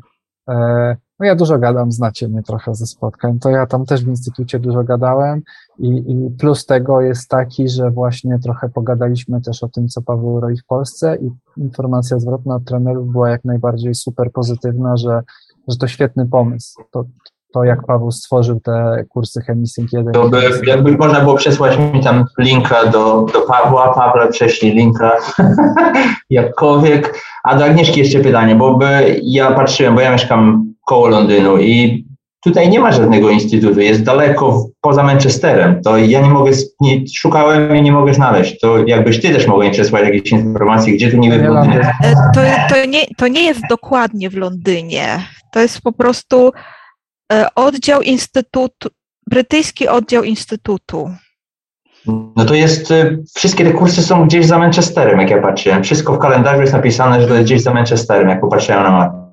e, no ja dużo gadam, znacie mnie trochę ze spotkań, to ja tam też w instytucie dużo gadałem i, i plus tego jest taki, że właśnie trochę pogadaliśmy też o tym, co Paweł robi w Polsce i informacja zwrotna od trenerów była jak najbardziej super pozytywna, że, że to świetny pomysł. To, to jak Paweł stworzył te kursy Chemisync 1. To by, jakby można było przesłać mi tam linka do, do Pawła, Pawle prześlij linka, jakkolwiek. A do Agnieszki jeszcze pytanie, bo by, ja patrzyłem, bo ja mieszkam koło Londynu i tutaj nie ma żadnego instytutu, jest daleko poza Manchesterem, to ja nie mogę, nie, szukałem i nie mogę znaleźć, to jakbyś ty też mogła mi przesłać jakieś informacje, gdzie tu niby w Londynie E, To, to, nie, to nie jest dokładnie w Londynie. To jest po prostu e, oddział Instytutu, brytyjski oddział Instytutu. No to jest, y, wszystkie te kursy są gdzieś za Manchesterem, jak ja patrzyłem. Wszystko w kalendarzu jest napisane, że to jest gdzieś za Manchesterem, jak popatrzyłem na mapę.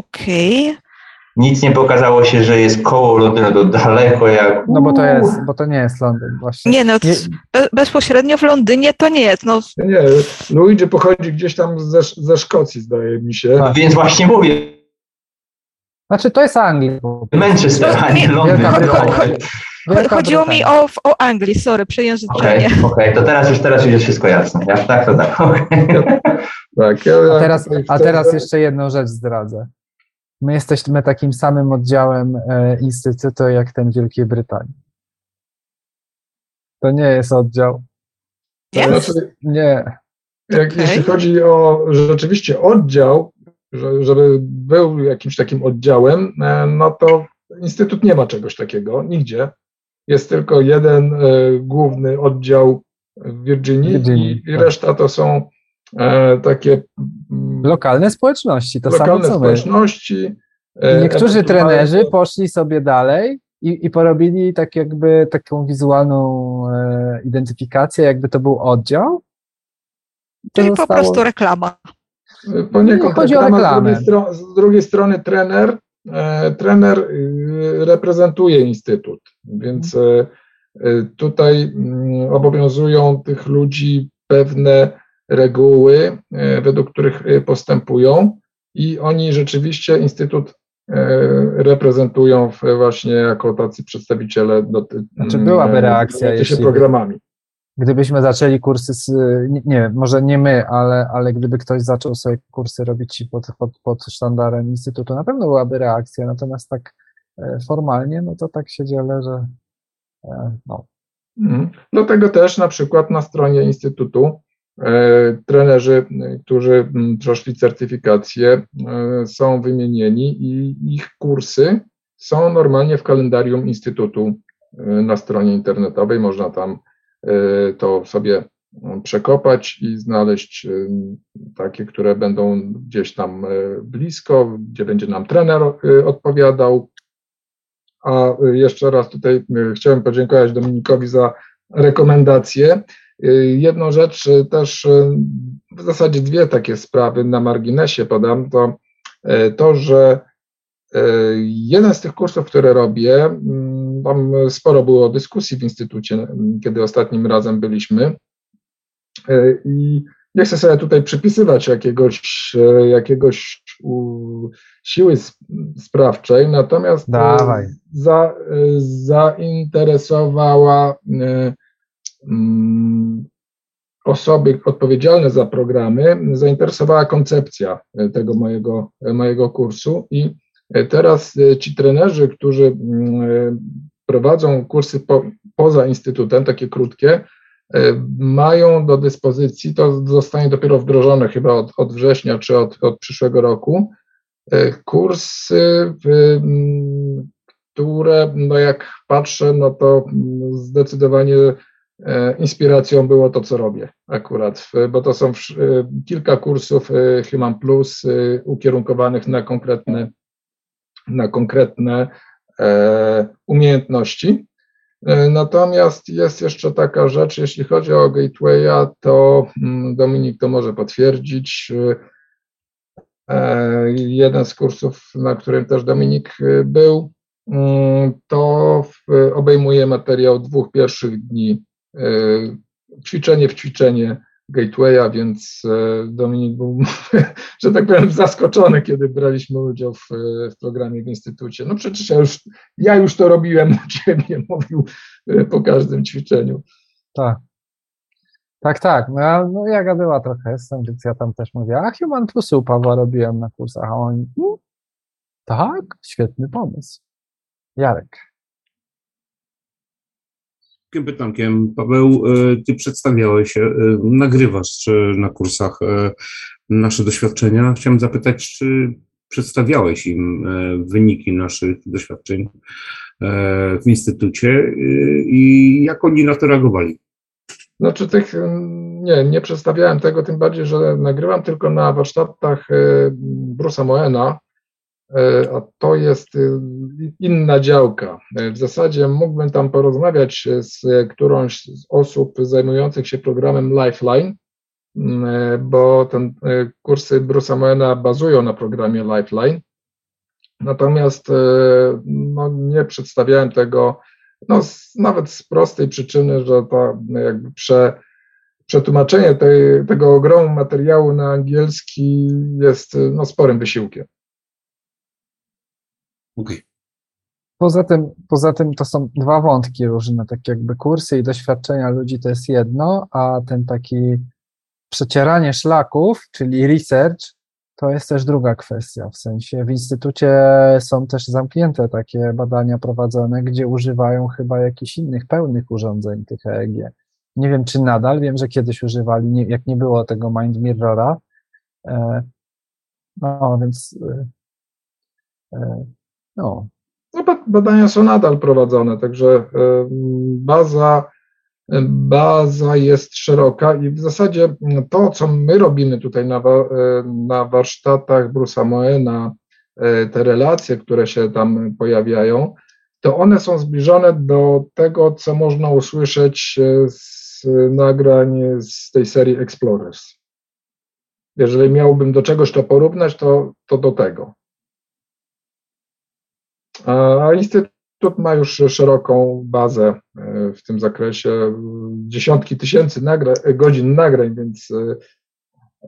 Okej. Nic nie pokazało się, że jest koło Londynu, to daleko jak... No bo to jest, bo to nie jest Londyn właśnie. Nie no, be, bezpośrednio w Londynie to nie jest. No, Nie, nie, Luigi pochodzi gdzieś tam ze, ze Szkocji, zdaje mi się. Więc właśnie mówię, Znaczy, to jest Anglia. Manchester, a nie Londyn. Wielka Chodziło mi o, o Anglii, sorry, przejęzyczenie. Okej, okej, to teraz już, teraz już jest wszystko jasne. Ja, tak, to tak. okej. Tak, ja, A teraz, a teraz jeszcze jedną rzecz zdradzę. My jesteśmy takim samym oddziałem e, instytutu jak ten Wielkiej Brytanii. To nie jest oddział. Nie? Znaczy, Nie. Jak, Okej. Jeśli chodzi o rzeczywiście oddział, że, żeby był jakimś takim oddziałem, e, no to Instytut nie ma czegoś takiego nigdzie. Jest tylko jeden e, główny oddział w Virginii, Virginii, i, i tak. reszta to są takie mm, Lokalne społeczności, to lokalne samo co my. społeczności. E, niektórzy trenerzy poszli sobie dalej i, i porobili tak jakby taką wizualną e, identyfikację, jakby to był oddział. Czyli po zostało- prostu reklama. Poniekąd Chodzi o reklama, reklamę. Z drugiej, z drugiej strony trener, e, trener y, reprezentuje instytut, więc e, e, tutaj mm, obowiązują tych ludzi pewne reguły, e, według których e, postępują i oni rzeczywiście instytut e, reprezentują właśnie jako tacy przedstawiciele do, Znaczy byłaby reakcja, się jeśli programami. Gdybyśmy zaczęli kursy, z, nie, może nie my, ale, ale gdyby ktoś zaczął sobie kursy robić pod, pod, pod sztandarem Instytutu, na pewno byłaby reakcja, natomiast tak formalnie, no to tak się dzielę, że no, Mhm. Dlatego też na przykład na stronie Instytutu trenerzy, e, którzy m, przeszli certyfikację, e, są wymienieni i ich kursy są normalnie w kalendarium Instytutu e, na stronie internetowej. Można tam to sobie m, przekopać i znaleźć takie, które będą gdzieś tam blisko, gdzie będzie nam trener odpowiadał. A jeszcze raz tutaj chciałem podziękować Dominikowi za rekomendacje. Y, Jedną rzecz y, też, y, w zasadzie dwie takie sprawy na marginesie podam, to to, że jeden z tych kursów, które robię, mm, tam sporo było dyskusji w instytucie, kiedy ostatnim razem byliśmy. I nie chcę sobie tutaj przypisywać jakiegoś, jakiegoś siły sp- sprawczej, natomiast Dawaj. za, zainteresowała osoby odpowiedzialne za programy, zainteresowała koncepcja e, tego mojego, e, mojego kursu i e, teraz ci trenerzy, którzy mm, prowadzą kursy po, poza instytutem, takie krótkie, mają do dyspozycji, to zostanie dopiero wdrożone chyba od, od września czy od, od przyszłego roku, kursy, mm, które, no jak patrzę, no to mm, zdecydowanie inspiracją było to, co robię akurat, bo to są e, kilka kursów e, Human Plus e, ukierunkowanych na konkretne, na konkretne e, umiejętności. E, Natomiast jest jeszcze taka rzecz, jeśli chodzi o Gatewaya, to mm, Dominik to może potwierdzić. E, Jeden z kursów, na którym też Dominik e, był, mm, to obejmuje materiał dwóch pierwszych dni, e, ćwiczenie w ćwiczenie Gatewaya, więc e, Dominik był, że tak powiem, zaskoczony, kiedy braliśmy udział w, w programie w instytucie. No przecież ja już, ja już to robiłem u ciebie, mówił e, po każdym ćwiczeniu. tak. Tak, tak. No, ja- no trochę, jestem, więc ja tam też mówię, a Human Plus u Pawła robiłem na kursach, a oni, "Mm, tak, świetny pomysł. Jarek. Takim pytankiem, Paweł, y, ty przedstawiałeś, y, nagrywasz y, na kursach nasze doświadczenia. Chciałem zapytać, czy przedstawiałeś im wyniki naszych doświadczeń w instytucie i jak oni na to reagowali? Znaczy tych, mm, nie, nie przedstawiałem tego, tym bardziej, że nagrywam tylko na warsztatach e, Bruce'a Moena, e, a to jest e, inna działka. E, W zasadzie mógłbym tam porozmawiać z którąś z osób zajmujących się programem Lifeline, mm, e, bo ten, e, kursy Bruce'a Moena bazują na programie Lifeline. Natomiast e, no, nie przedstawiałem tego no, z, nawet z prostej przyczyny, że to jakby prze, przetłumaczenie tej, tego ogromu materiału na angielski jest no, sporym wysiłkiem. Okay. Poza tym, poza tym to są dwa wątki różne, tak jakby kursy i doświadczenia ludzi to jest jedno, a ten taki przecieranie szlaków, czyli research, to jest też druga kwestia, w sensie w instytucie są też zamknięte takie badania prowadzone, gdzie używają chyba jakichś innych pełnych urządzeń tych EEG. Nie wiem, czy nadal, wiem, że kiedyś używali, nie, jak nie było tego Mind Mirrora. E, no, więc e, e, no. no. Badania są nadal prowadzone, także baza, baza jest szeroka i w zasadzie to, co my robimy tutaj na, na warsztatach Brusa Moena, te relacje, które się tam pojawiają, to one są zbliżone do tego, co można usłyszeć z nagrań z tej serii Explorers. Jeżeli miałbym do czegoś to porównać, to, to do tego. A Instytut ma już szeroką bazę e, w tym zakresie, dziesiątki tysięcy nagra godzin nagrań, więc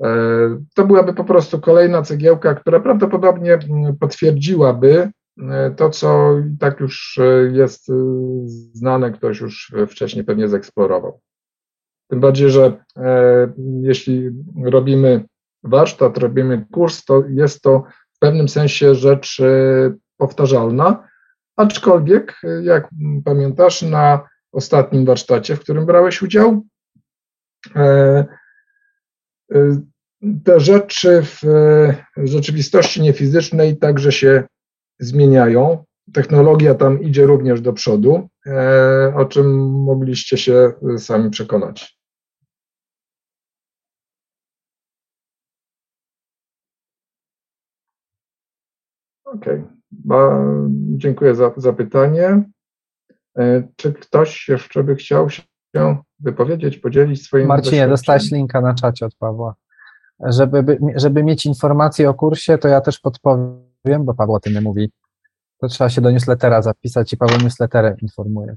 e, to byłaby po prostu kolejna cegiełka, która prawdopodobnie potwierdziłaby e, to, co i tak już jest znane, ktoś już wcześniej pewnie zeksplorował. Tym bardziej, że e, jeśli robimy warsztat, robimy kurs, to jest to w pewnym sensie rzecz e, powtarzalna, aczkolwiek, e, jak pamiętasz, na ostatnim warsztacie, w którym brałeś udział, te rzeczy w rzeczywistości niefizycznej także się zmieniają. Technologia tam idzie również do przodu, o czym mogliście się sami przekonać. Okej, okay. Dziękuję za, za pytanie. E, czy ktoś jeszcze by chciał się wypowiedzieć, podzielić swoim Marcinie, dostałeś linka na czacie od Pawła. Żeby, żeby mieć informacje o kursie, to ja też podpowiem, bo Paweł o tym nie mówi. To trzeba się do newslettera zapisać i Paweł newsletterem informuje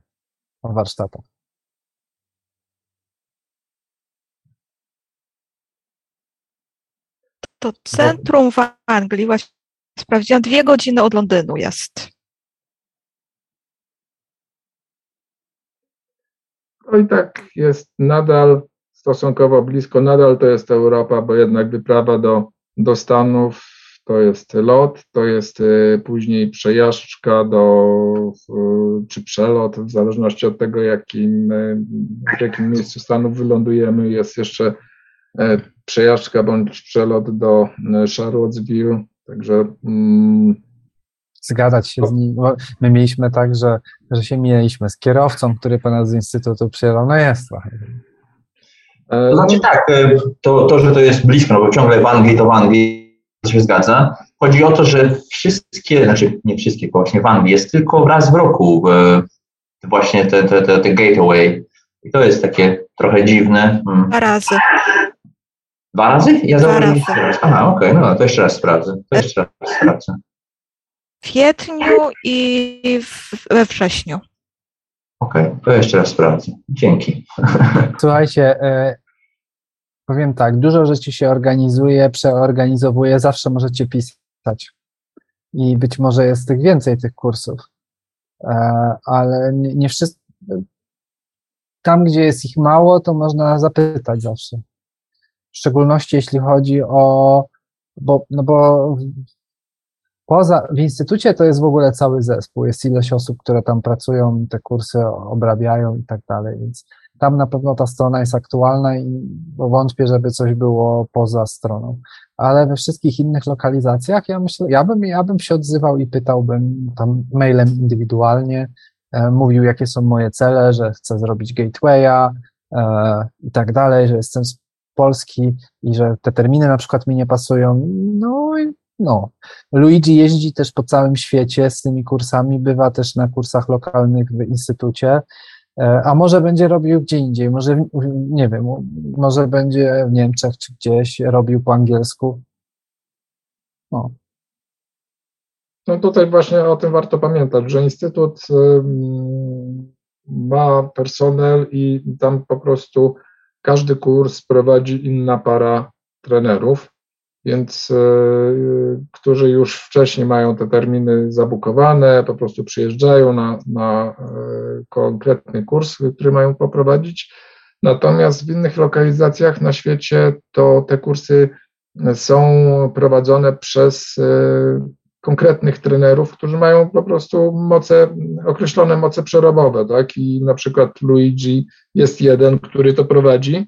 o warsztatach. To centrum w Anglii właśnie Sprawdziłam, dwie godziny od Londynu jest. No i tak jest nadal stosunkowo blisko, nadal to jest Europa, bo jednak wyprawa do, do Stanów to jest lot, to jest y, później przejażdżka do, czy przelot, w zależności od tego, jakim, y, w jakim miejscu Stanów wylądujemy, jest jeszcze y, przejażdżka bądź przelot do Charlottesville, Także. Mm, Zgadzać się z nim. My mieliśmy tak, że, że się mieliśmy z kierowcą, który po nas z Instytutu przyjechał. No jest trochę. E, to znaczy tak, e, to, to, że to jest blisko, no bo ciągle w Anglii to w Anglii to się zgadza. Chodzi o to, że wszystkie, znaczy nie wszystkie, właśnie w Anglii jest tylko raz w roku e, właśnie te, te, te, te gateway. I to jest takie trochę dziwne. Hmm. Dwa razy. Dwa razy? Ja Dwa razy. Aha, okej, okay, no to jeszcze raz sprawdzę. To jeszcze raz sprawdzę. W kwietniu i we wrześniu. Okej, okay, to jeszcze raz sprawdzę. Dzięki. Słuchajcie, e, powiem tak, dużo rzeczy się organizuje, przeorganizowuje, zawsze możecie pisać. I być może jest tych więcej tych kursów. E, ale nie, nie wszyscy. Tam, gdzie jest ich mało, to można zapytać zawsze w szczególności jeśli chodzi o, bo, no bo poza, w instytucie to jest w ogóle cały zespół, jest ileś osób, które tam pracują, te kursy obrabiają i tak dalej, więc tam na pewno ta strona jest aktualna i wątpię, żeby coś było poza stroną. Ale we wszystkich innych lokalizacjach ja myślę, ja bym, ja bym się odzywał i pytałbym tam mailem indywidualnie, e, mówił, jakie są moje cele, że chcę zrobić gatewaya e, i tak dalej, że jestem Polski i że te terminy na przykład mi nie pasują. No i no. Luigi jeździ też po całym świecie z tymi kursami, bywa też na kursach lokalnych w instytucie, e, a może będzie robił gdzie indziej, może nie wiem, może będzie w Niemczech czy gdzieś robił po angielsku. No. No tutaj właśnie o tym warto pamiętać, że Instytut ma personel i tam po prostu każdy kurs prowadzi inna para trenerów. więc którzy już wcześniej mają te terminy zabukowane, po prostu przyjeżdżają na, na konkretny kurs, który mają poprowadzić. Natomiast w innych lokalizacjach na świecie to te kursy są prowadzone przez konkretnych trenerów, którzy mają po prostu moce, określone moce przerobowe, tak? I na przykład Luigi jest jeden, który to prowadzi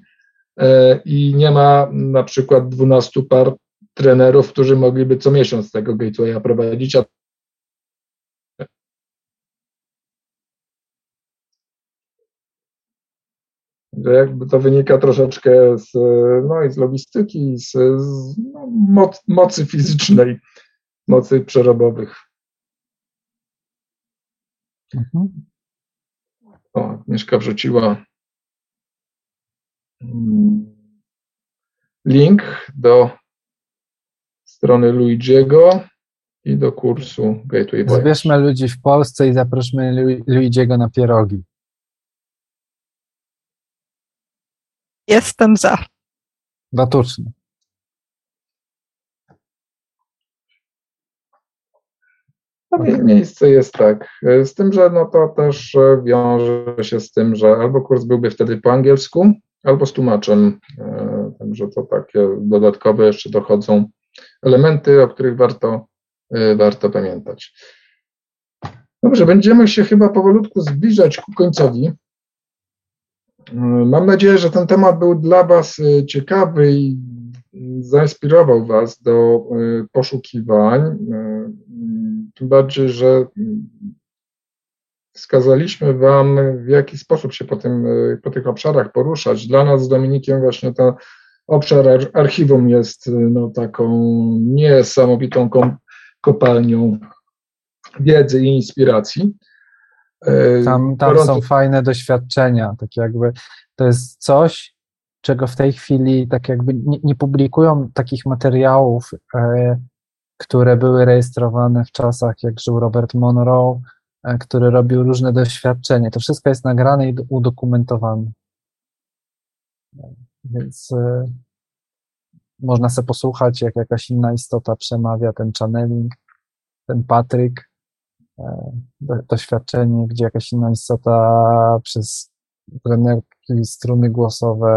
e, i nie ma na przykład 12 par trenerów, którzy mogliby co miesiąc tego gatewaya prowadzić, a że jakby to wynika troszeczkę z, no i z logistyki, z, z no, moc, mocy fizycznej mocy przerobowych. Mhm. O, Mieszka wrzuciła mm, link do strony Luigiego i do kursu Gateway Voyage. Zbierzmy ludzi w Polsce i zaprośmy Luigiego na pierogi. Jestem za. Batuczny. No, miejsce jest tak. Z tym, że no to też wiąże się z tym, że albo kurs byłby wtedy po angielsku, albo z tłumaczem. E, także to takie dodatkowe jeszcze dochodzą elementy, o których warto, e, warto pamiętać. Dobrze, będziemy się chyba powolutku zbliżać ku końcowi. E, mam nadzieję, że ten temat był dla Was ciekawy i zainspirował Was do poszukiwań. Tym bardziej, że wskazaliśmy Wam, w jaki sposób się po, tym, po tych obszarach poruszać. Dla nas z Dominikiem właśnie ten obszar archiwum jest no, taką niesamowitą kopalnią wiedzy i inspiracji. E, tam, tam są fajne doświadczenia, tak jakby to jest coś, czego w tej chwili tak jakby nie, nie publikują takich materiałów e, które były rejestrowane w czasach, jak żył Robert Monroe, e, który robił różne doświadczenia. To wszystko jest nagrane i udokumentowane. Więc y, można sobie posłuchać, jak jakaś inna istota przemawia, ten channeling, ten Patryk, e, doświadczenie, gdzie jakaś inna istota przez trenerki struny głosowe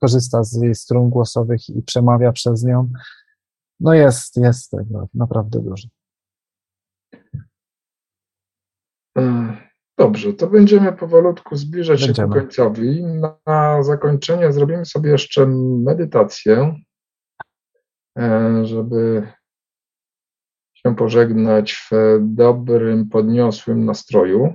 korzysta z jej strun głosowych i przemawia przez nią. No jest, jest tego naprawdę dużo. Mm, dobrze, to będziemy powolutku zbliżać będziemy. się ku końcowi. Na zakończenie zrobimy sobie jeszcze medytację, e, żeby się pożegnać w dobrym, podniosłym nastroju.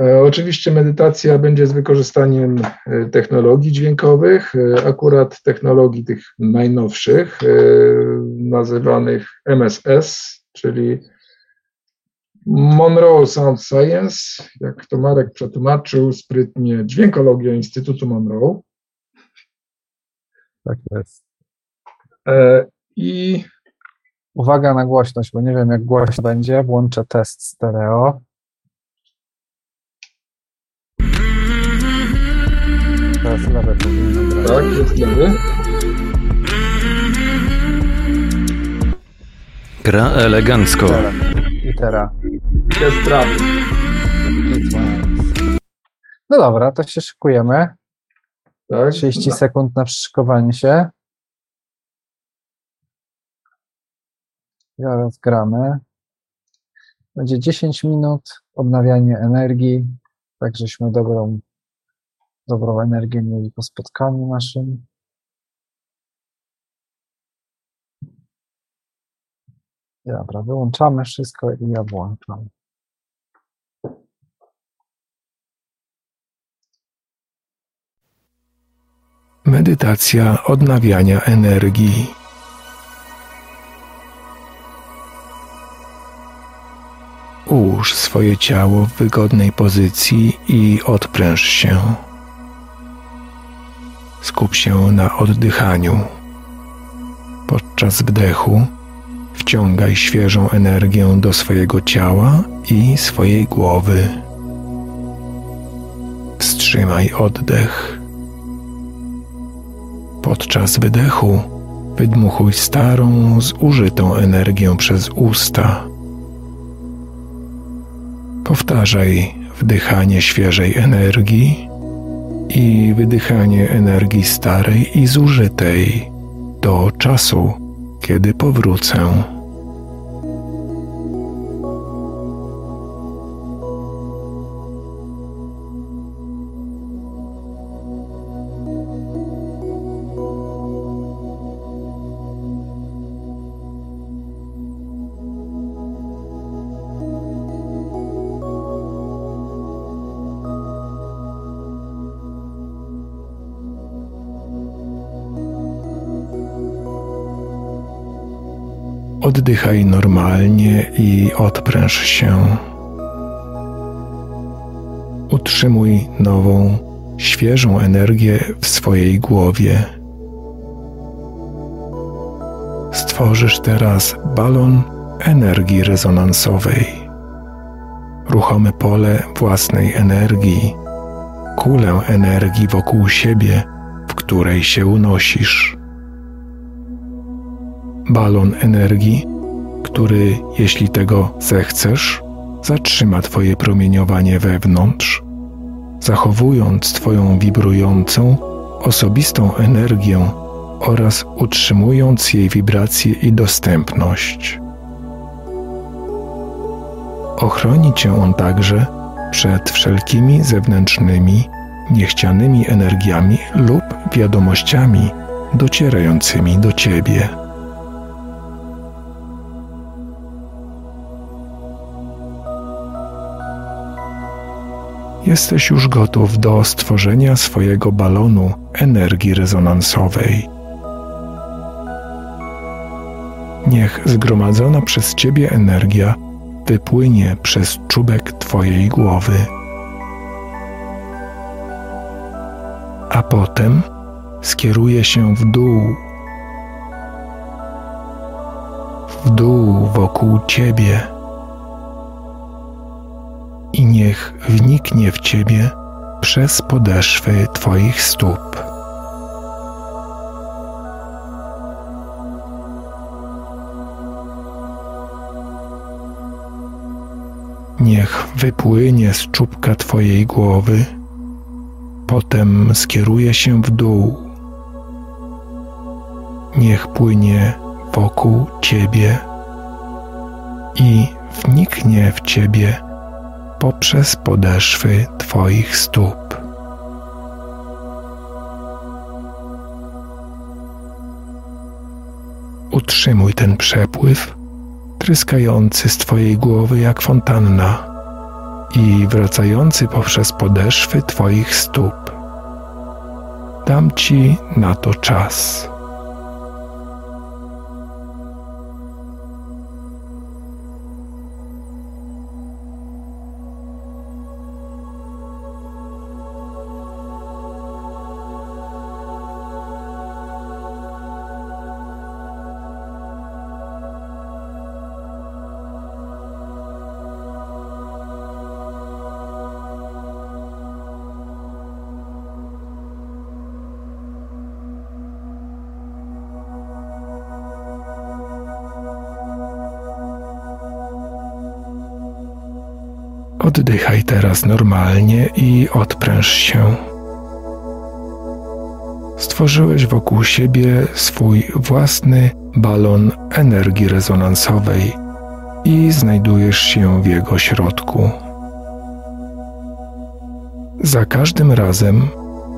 E, oczywiście medytacja będzie z wykorzystaniem e, technologii dźwiękowych, e, akurat technologii tych najnowszych, nazywanych MSS, czyli Monroe Sound Science, jak to Marek przetłumaczył sprytnie, dźwiękologia Instytutu Monroe. Tak jest. I uwaga na głośność, bo nie wiem jak głośno będzie. Włączę test stereo. Teraz lewe powinno grać. Tak, jest lewy. Gra elegancko. I teraz. Jest prawy. No dobra, to się szykujemy. Tak. 30 sekund na przyszykowanie się. Zaraz gramy. Będzie 10 minut, odnawianie energii, tak żeśmy dobrą dobrą energię mieli po spotkaniu naszym. Dobra, wyłączamy wszystko i ja włączam. Medytacja odnawiania energii. Ułóż swoje ciało w wygodnej pozycji i odpręż się. Skup się na oddychaniu. Podczas wdechu wciągaj świeżą energię do swojego ciała i swojej głowy. Wstrzymaj oddech. Podczas wydechu Wydmuchuj starą, zużytą energię przez usta. Powtarzaj wdychanie świeżej energii i wydychanie energii starej i zużytej do czasu, kiedy powrócę. Oddychaj normalnie i odpręż się. Utrzymuj nową, świeżą energię w swojej głowie. Stworzysz teraz balon energii rezonansowej, ruchome pole własnej energii, kulę energii wokół siebie, w której się unosisz balon energii, który, jeśli tego zechcesz, zatrzyma Twoje promieniowanie wewnątrz, zachowując Twoją wibrującą, osobistą energię oraz utrzymując jej wibrację i dostępność. Ochroni Cię on także przed wszelkimi zewnętrznymi, niechcianymi energiami lub wiadomościami docierającymi do Ciebie. Jesteś już gotów do stworzenia swojego balonu energii rezonansowej. Niech zgromadzona przez Ciebie energia wypłynie przez czubek Twojej głowy. A potem skieruje się w dół, w dół wokół Ciebie niech wniknie w Ciebie przez podeszwy Twoich stóp. Niech wypłynie z czubka Twojej głowy, potem skieruje się w dół. Niech płynie wokół Ciebie i wniknie w Ciebie poprzez podeszwy Twoich stóp. Utrzymuj ten przepływ, tryskający z Twojej głowy jak fontanna i wracający poprzez podeszwy Twoich stóp. Dam Ci na to czas. Oddychaj teraz normalnie i odpręż się. Stworzyłeś wokół siebie swój własny balon energii rezonansowej i znajdujesz się w jego środku. Za każdym razem,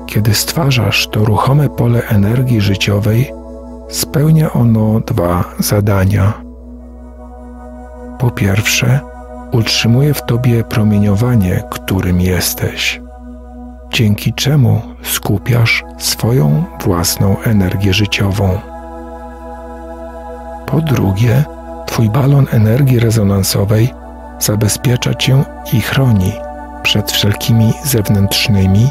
kiedy stwarzasz to ruchome pole energii życiowej, spełnia ono dwa zadania. Po pierwsze, utrzymuje w tobie promieniowanie, którym jesteś, dzięki czemu skupiasz swoją własną energię życiową. Po drugie, Twój balon energii rezonansowej zabezpiecza Cię i chroni przed wszelkimi zewnętrznymi,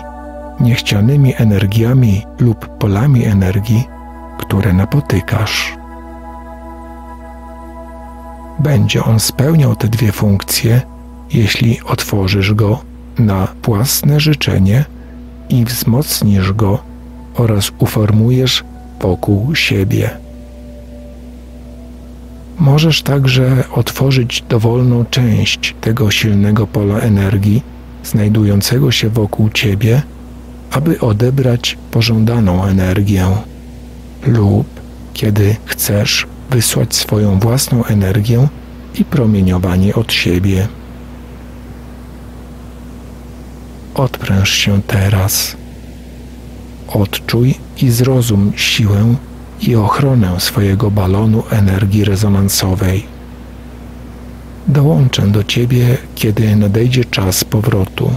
niechcianymi energiami lub polami energii, które napotykasz będzie on spełniał te dwie funkcje, jeśli otworzysz go na własne życzenie i wzmocnisz go oraz uformujesz wokół siebie. Możesz także otworzyć dowolną część tego silnego pola energii znajdującego się wokół ciebie, aby odebrać pożądaną energię, lub kiedy chcesz wysłać swoją własną energię i promieniowanie od siebie. Odpręż się teraz. Odczuj i zrozum siłę i ochronę swojego balonu energii rezonansowej. Dołączę do Ciebie, kiedy nadejdzie czas powrotu.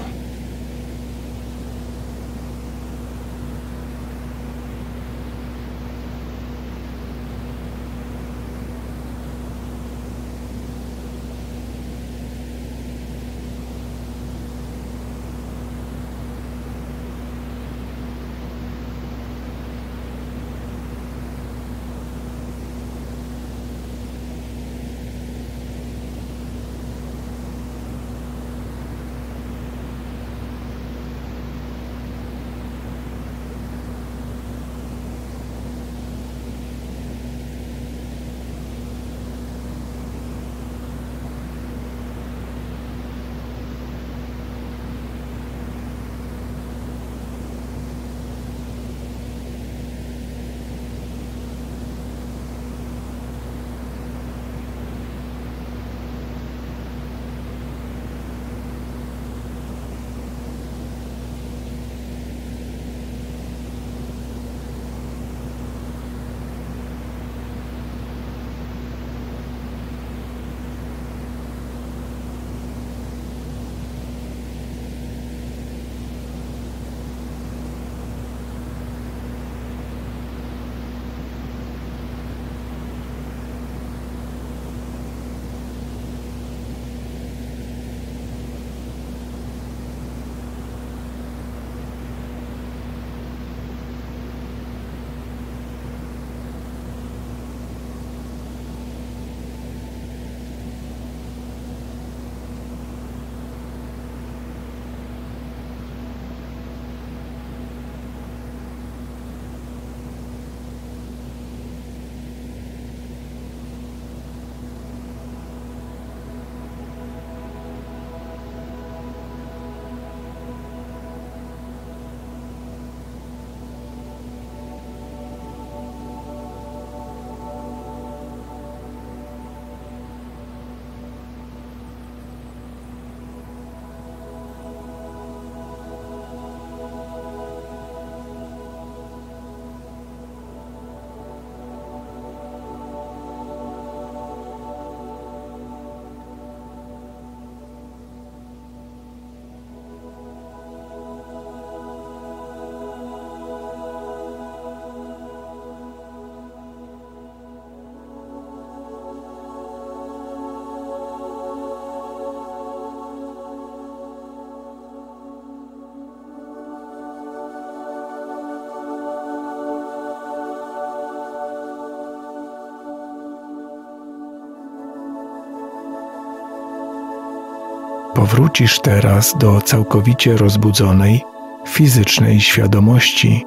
Powrócisz teraz do całkowicie rozbudzonej fizycznej świadomości,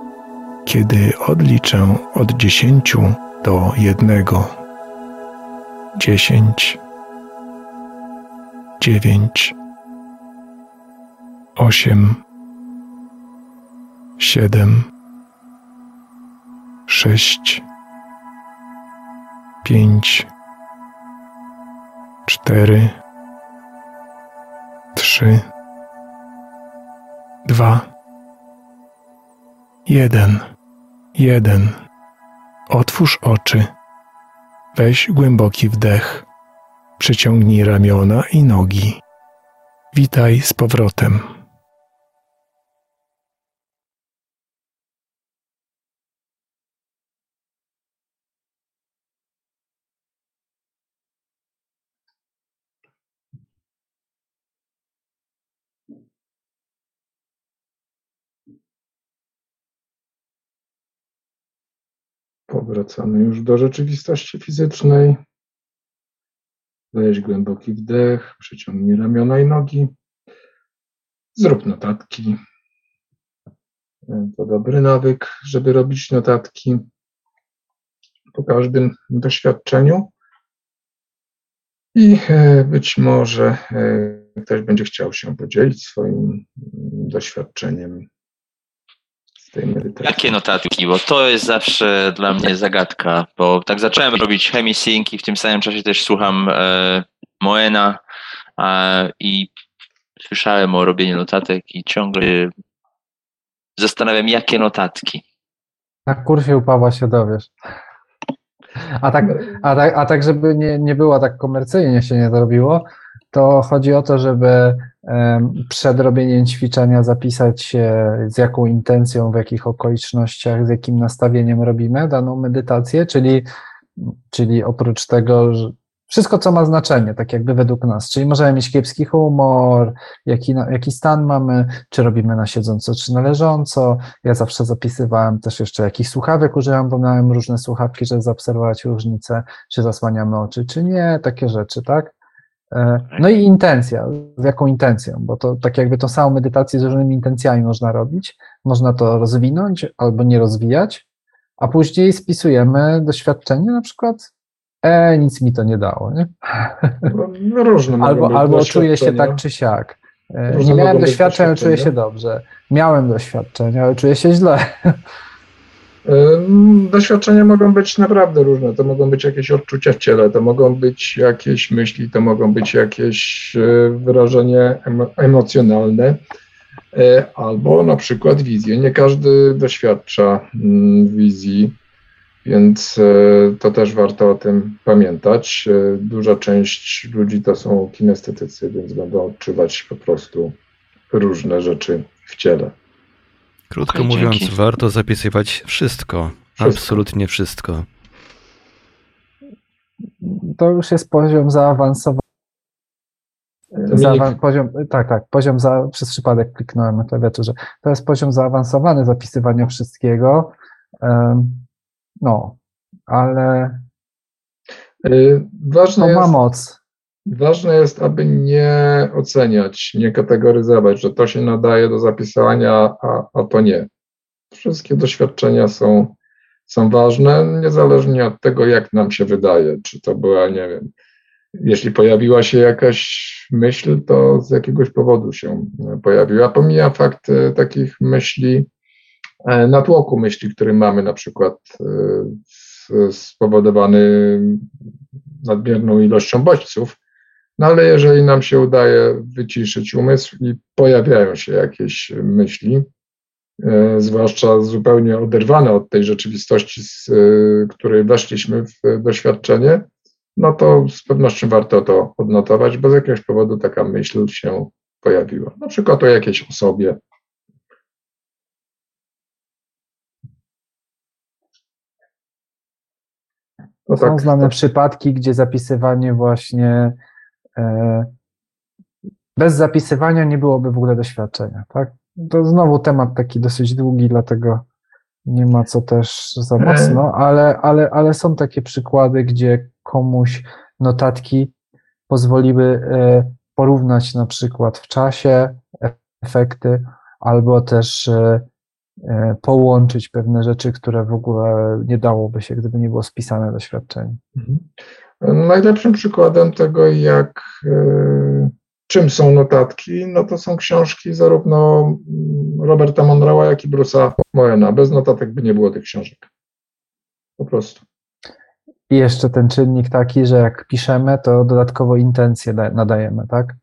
kiedy odliczę od dziesięciu do jednego. Dziesięć, dziewięć, osiem, siedem, sześć, pięć, cztery, trzy, dwa, jeden, jeden. Otwórz oczy. Weź głęboki wdech. Przyciągnij ramiona i nogi. Witaj z powrotem. Powracamy już do rzeczywistości fizycznej. Weź głęboki wdech, przyciągnij ramiona i nogi. Zrób notatki. To dobry nawyk, żeby robić notatki po każdym doświadczeniu. I e, być może e, ktoś będzie chciał się podzielić swoim doświadczeniem tej medytacji. Jakie notatki? Bo to jest zawsze dla mnie zagadka, bo tak zacząłem robić chemisync i w tym samym czasie też słucham e, Moena e, i słyszałem o robieniu notatek i ciągle zastanawiam, jakie notatki. Na kursie u Pawła się dowiesz. A tak, a tak, a tak żeby nie, nie było tak komercyjnie się nie zrobiło, to chodzi o to, żeby przed robieniem ćwiczenia zapisać się z jaką intencją, w jakich okolicznościach, z jakim nastawieniem robimy daną medytację, czyli, czyli oprócz tego, że wszystko, co ma znaczenie, tak jakby według nas. Czyli możemy mieć kiepski humor, jaki, jaki stan mamy, czy robimy na siedząco, czy na leżąco. Ja zawsze zapisywałem też jeszcze, jakich słuchawek używam, bo miałem różne słuchawki, żeby zaobserwować różnicę, czy zasłaniamy oczy, czy nie, takie rzeczy, tak? E, no i intencja, z jaką intencją, bo to tak jakby tą samą medytację z różnymi intencjami można robić, można to rozwinąć albo nie rozwijać, a później spisujemy doświadczenie, na przykład e, nic mi to nie dało, nie? No, różne albo albo czuję się tak czy siak. E, różne nie miałem doświadczeń, ale czuję się dobrze. Miałem doświadczenia, ale czuję się źle. Doświadczenia mogą być naprawdę różne. To mogą być jakieś odczucia w ciele, to mogą być jakieś myśli, to mogą być jakieś e, wyrażenie emocjonalne, e, albo na przykład wizje. Nie każdy doświadcza mm, wizji, więc e, to też warto o tym pamiętać. Duża część ludzi to są kinestetycy, więc będą odczuwać po prostu różne rzeczy w ciele. Krótko okay, mówiąc, dzięki. warto zapisywać wszystko, wszystko, absolutnie wszystko. To już jest poziom zaawansowany. Zaawan poziom, tak, tak, poziom za, przez przypadek kliknąłem na klawiaturze. To jest poziom zaawansowany zapisywania wszystkiego. Um, no, ale y, Ważne to ma jest, moc. Ważne jest, aby nie oceniać, nie kategoryzować, że to się nadaje do zapisywania, a, a to nie. Wszystkie doświadczenia są, są ważne, niezależnie od tego, jak nam się wydaje. Czy to była, nie wiem, jeśli pojawiła się jakaś myśl, to z jakiegoś powodu się pojawiła. Pomija fakt e, takich myśli, e, natłoku myśli, który mamy, na przykład e, spowodowany nadmierną ilością bodźców, no ale jeżeli nam się udaje wyciszyć umysł i pojawiają się jakieś myśli, e, zwłaszcza zupełnie oderwane od tej rzeczywistości, z e, której weszliśmy w doświadczenie, no to z pewnością warto to odnotować, bo z jakiegoś powodu taka myśl się pojawiła. Na przykład o jakiejś osobie. To Są tak, znane to... przypadki, gdzie zapisywanie właśnie bez zapisywania nie byłoby w ogóle doświadczenia, tak? To znowu temat taki dosyć długi, dlatego nie ma co też za e. mocno, ale, ale, ale są takie przykłady, gdzie komuś notatki pozwoliły e, porównać na przykład w czasie efekty, albo też połączyć pewne rzeczy, które w ogóle nie dałoby się, gdyby nie było spisane doświadczenie. Najlepszym przykładem tego, jak e, czym są notatki, no to są książki zarówno Roberta Monroe'a, jak i Bruce'a Moena. Bez notatek by nie było tych książek. Po prostu. I jeszcze ten czynnik taki, że jak piszemy, to dodatkowo intencje nadajemy, tak?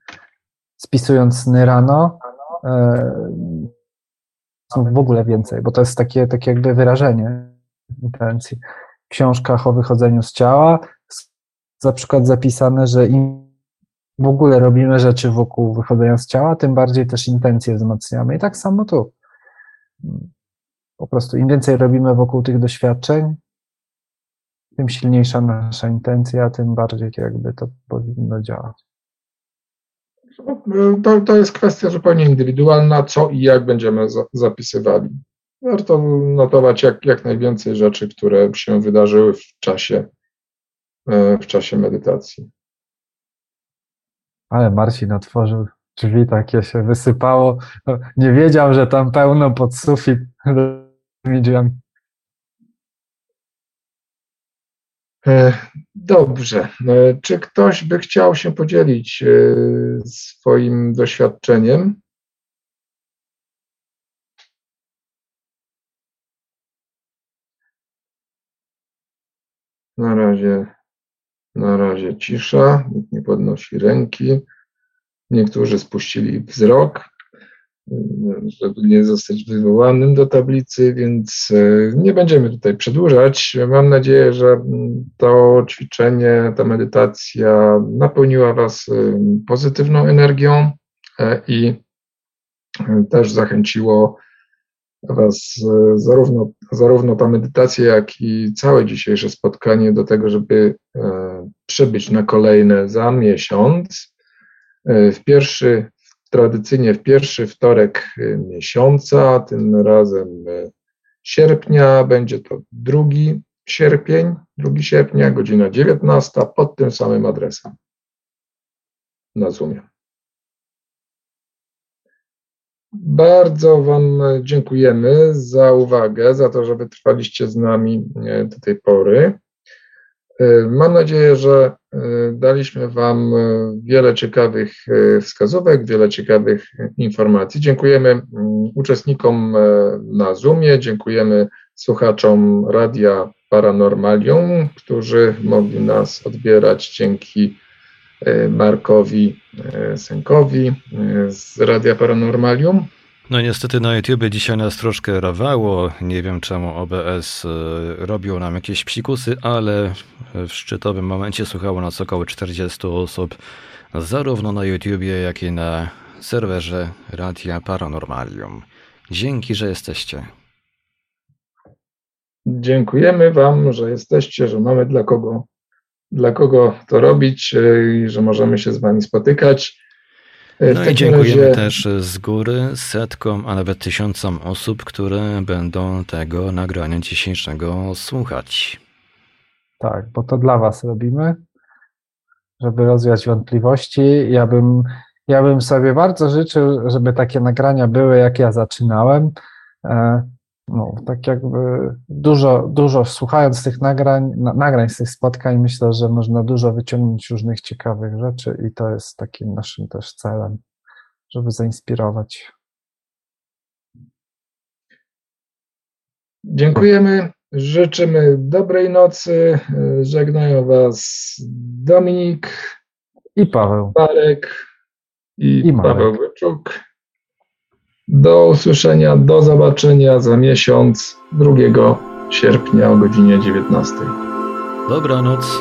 Spisując sny rano, e, w ogóle więcej, bo to jest takie, takie jakby wyrażenie intencji. W książkach o wychodzeniu z ciała na przykład zapisane, że im w ogóle robimy rzeczy wokół wychodzenia z ciała, tym bardziej też intencje wzmacniamy. I tak samo tu. Po prostu im więcej robimy wokół tych doświadczeń, tym silniejsza nasza intencja, tym bardziej jakby to powinno działać. To, to jest kwestia zupełnie indywidualna, co i jak będziemy zapisywali. Warto notować jak, jak najwięcej rzeczy, które się wydarzyły w czasie w czasie medytacji. Ale Marcin otworzył drzwi, takie się wysypało. No, nie wiedział, że tam pełno pod sufit drzwiami. E, dobrze. E, czy ktoś by chciał się podzielić e, swoim doświadczeniem? Na razie, na razie cisza, nikt nie podnosi ręki. Niektórzy spuścili wzrok żeby nie zostać wywołanym do tablicy, więc e, nie będziemy tutaj przedłużać. Mam nadzieję, że to ćwiczenie, ta medytacja napełniła Was e, pozytywną energią e, i też zachęciło Was zarówno, zarówno ta medytacja, jak i całe dzisiejsze spotkanie do tego, żeby przybyć na kolejne za miesiąc. W pierwszy tradycyjnie w pierwszy wtorek miesiąca, tym razem sierpnia, będzie to drugi sierpień, 2 sierpnia, godzina 19 pod tym samym adresem na Zoomie. Bardzo Wam dziękujemy za uwagę, za to, że wytrwaliście z nami y, do tej pory. E, mam nadzieję, że e, daliśmy Wam e, wiele ciekawych wskazówek, wiele ciekawych informacji. Dziękujemy mm, uczestnikom na Zoomie, dziękujemy słuchaczom Radia Paranormalium, którzy mogli nas odbierać dzięki Markowi Senkowi z Radia Paranormalium. No niestety na YouTube dzisiaj nas troszkę rawało. Nie wiem czemu OBS e, robił nam jakieś psikusy, ale w szczytowym momencie słuchało nas około 40 osób, zarówno na YouTubie, jak i na serwerze Radia Paranormalium. Dzięki, że jesteście. Dziękujemy Wam, że jesteście, że mamy dla kogo, dla kogo to robić e, i że możemy się z Wami spotykać. E, no i dziękujemy razie... też z góry setkom, a nawet tysiącom osób, które będą tego nagrania dzisiejszego słuchać. Tak, bo to dla Was robimy, żeby rozwiać wątpliwości. Ja bym, ja bym sobie bardzo życzył, żeby takie nagrania były, jak ja zaczynałem. No, tak jakby dużo, dużo słuchając tych nagrań, nagrań z tych spotkań, myślę, że można dużo wyciągnąć różnych ciekawych rzeczy i to jest takim naszym też celem, żeby zainspirować. Dziękujemy, życzymy dobrej nocy. Żegnają Was Dominik i Paweł. Marek i, I Paweł Wyczuk. Do usłyszenia, do zobaczenia za miesiąc 2 sierpnia o godzinie 19. Dobranoc.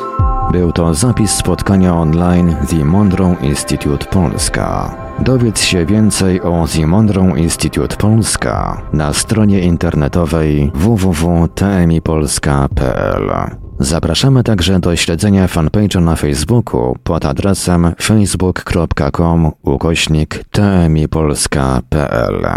Był to zapis spotkania online The Monroe Institute Polska. Dowiedz się więcej o The Monroe Institute Polska na stronie internetowej www.tmipolska.pl. Zapraszamy także do śledzenia fanpage'a na Facebooku pod adresem facebook.com ukośnik tmipolska.pl.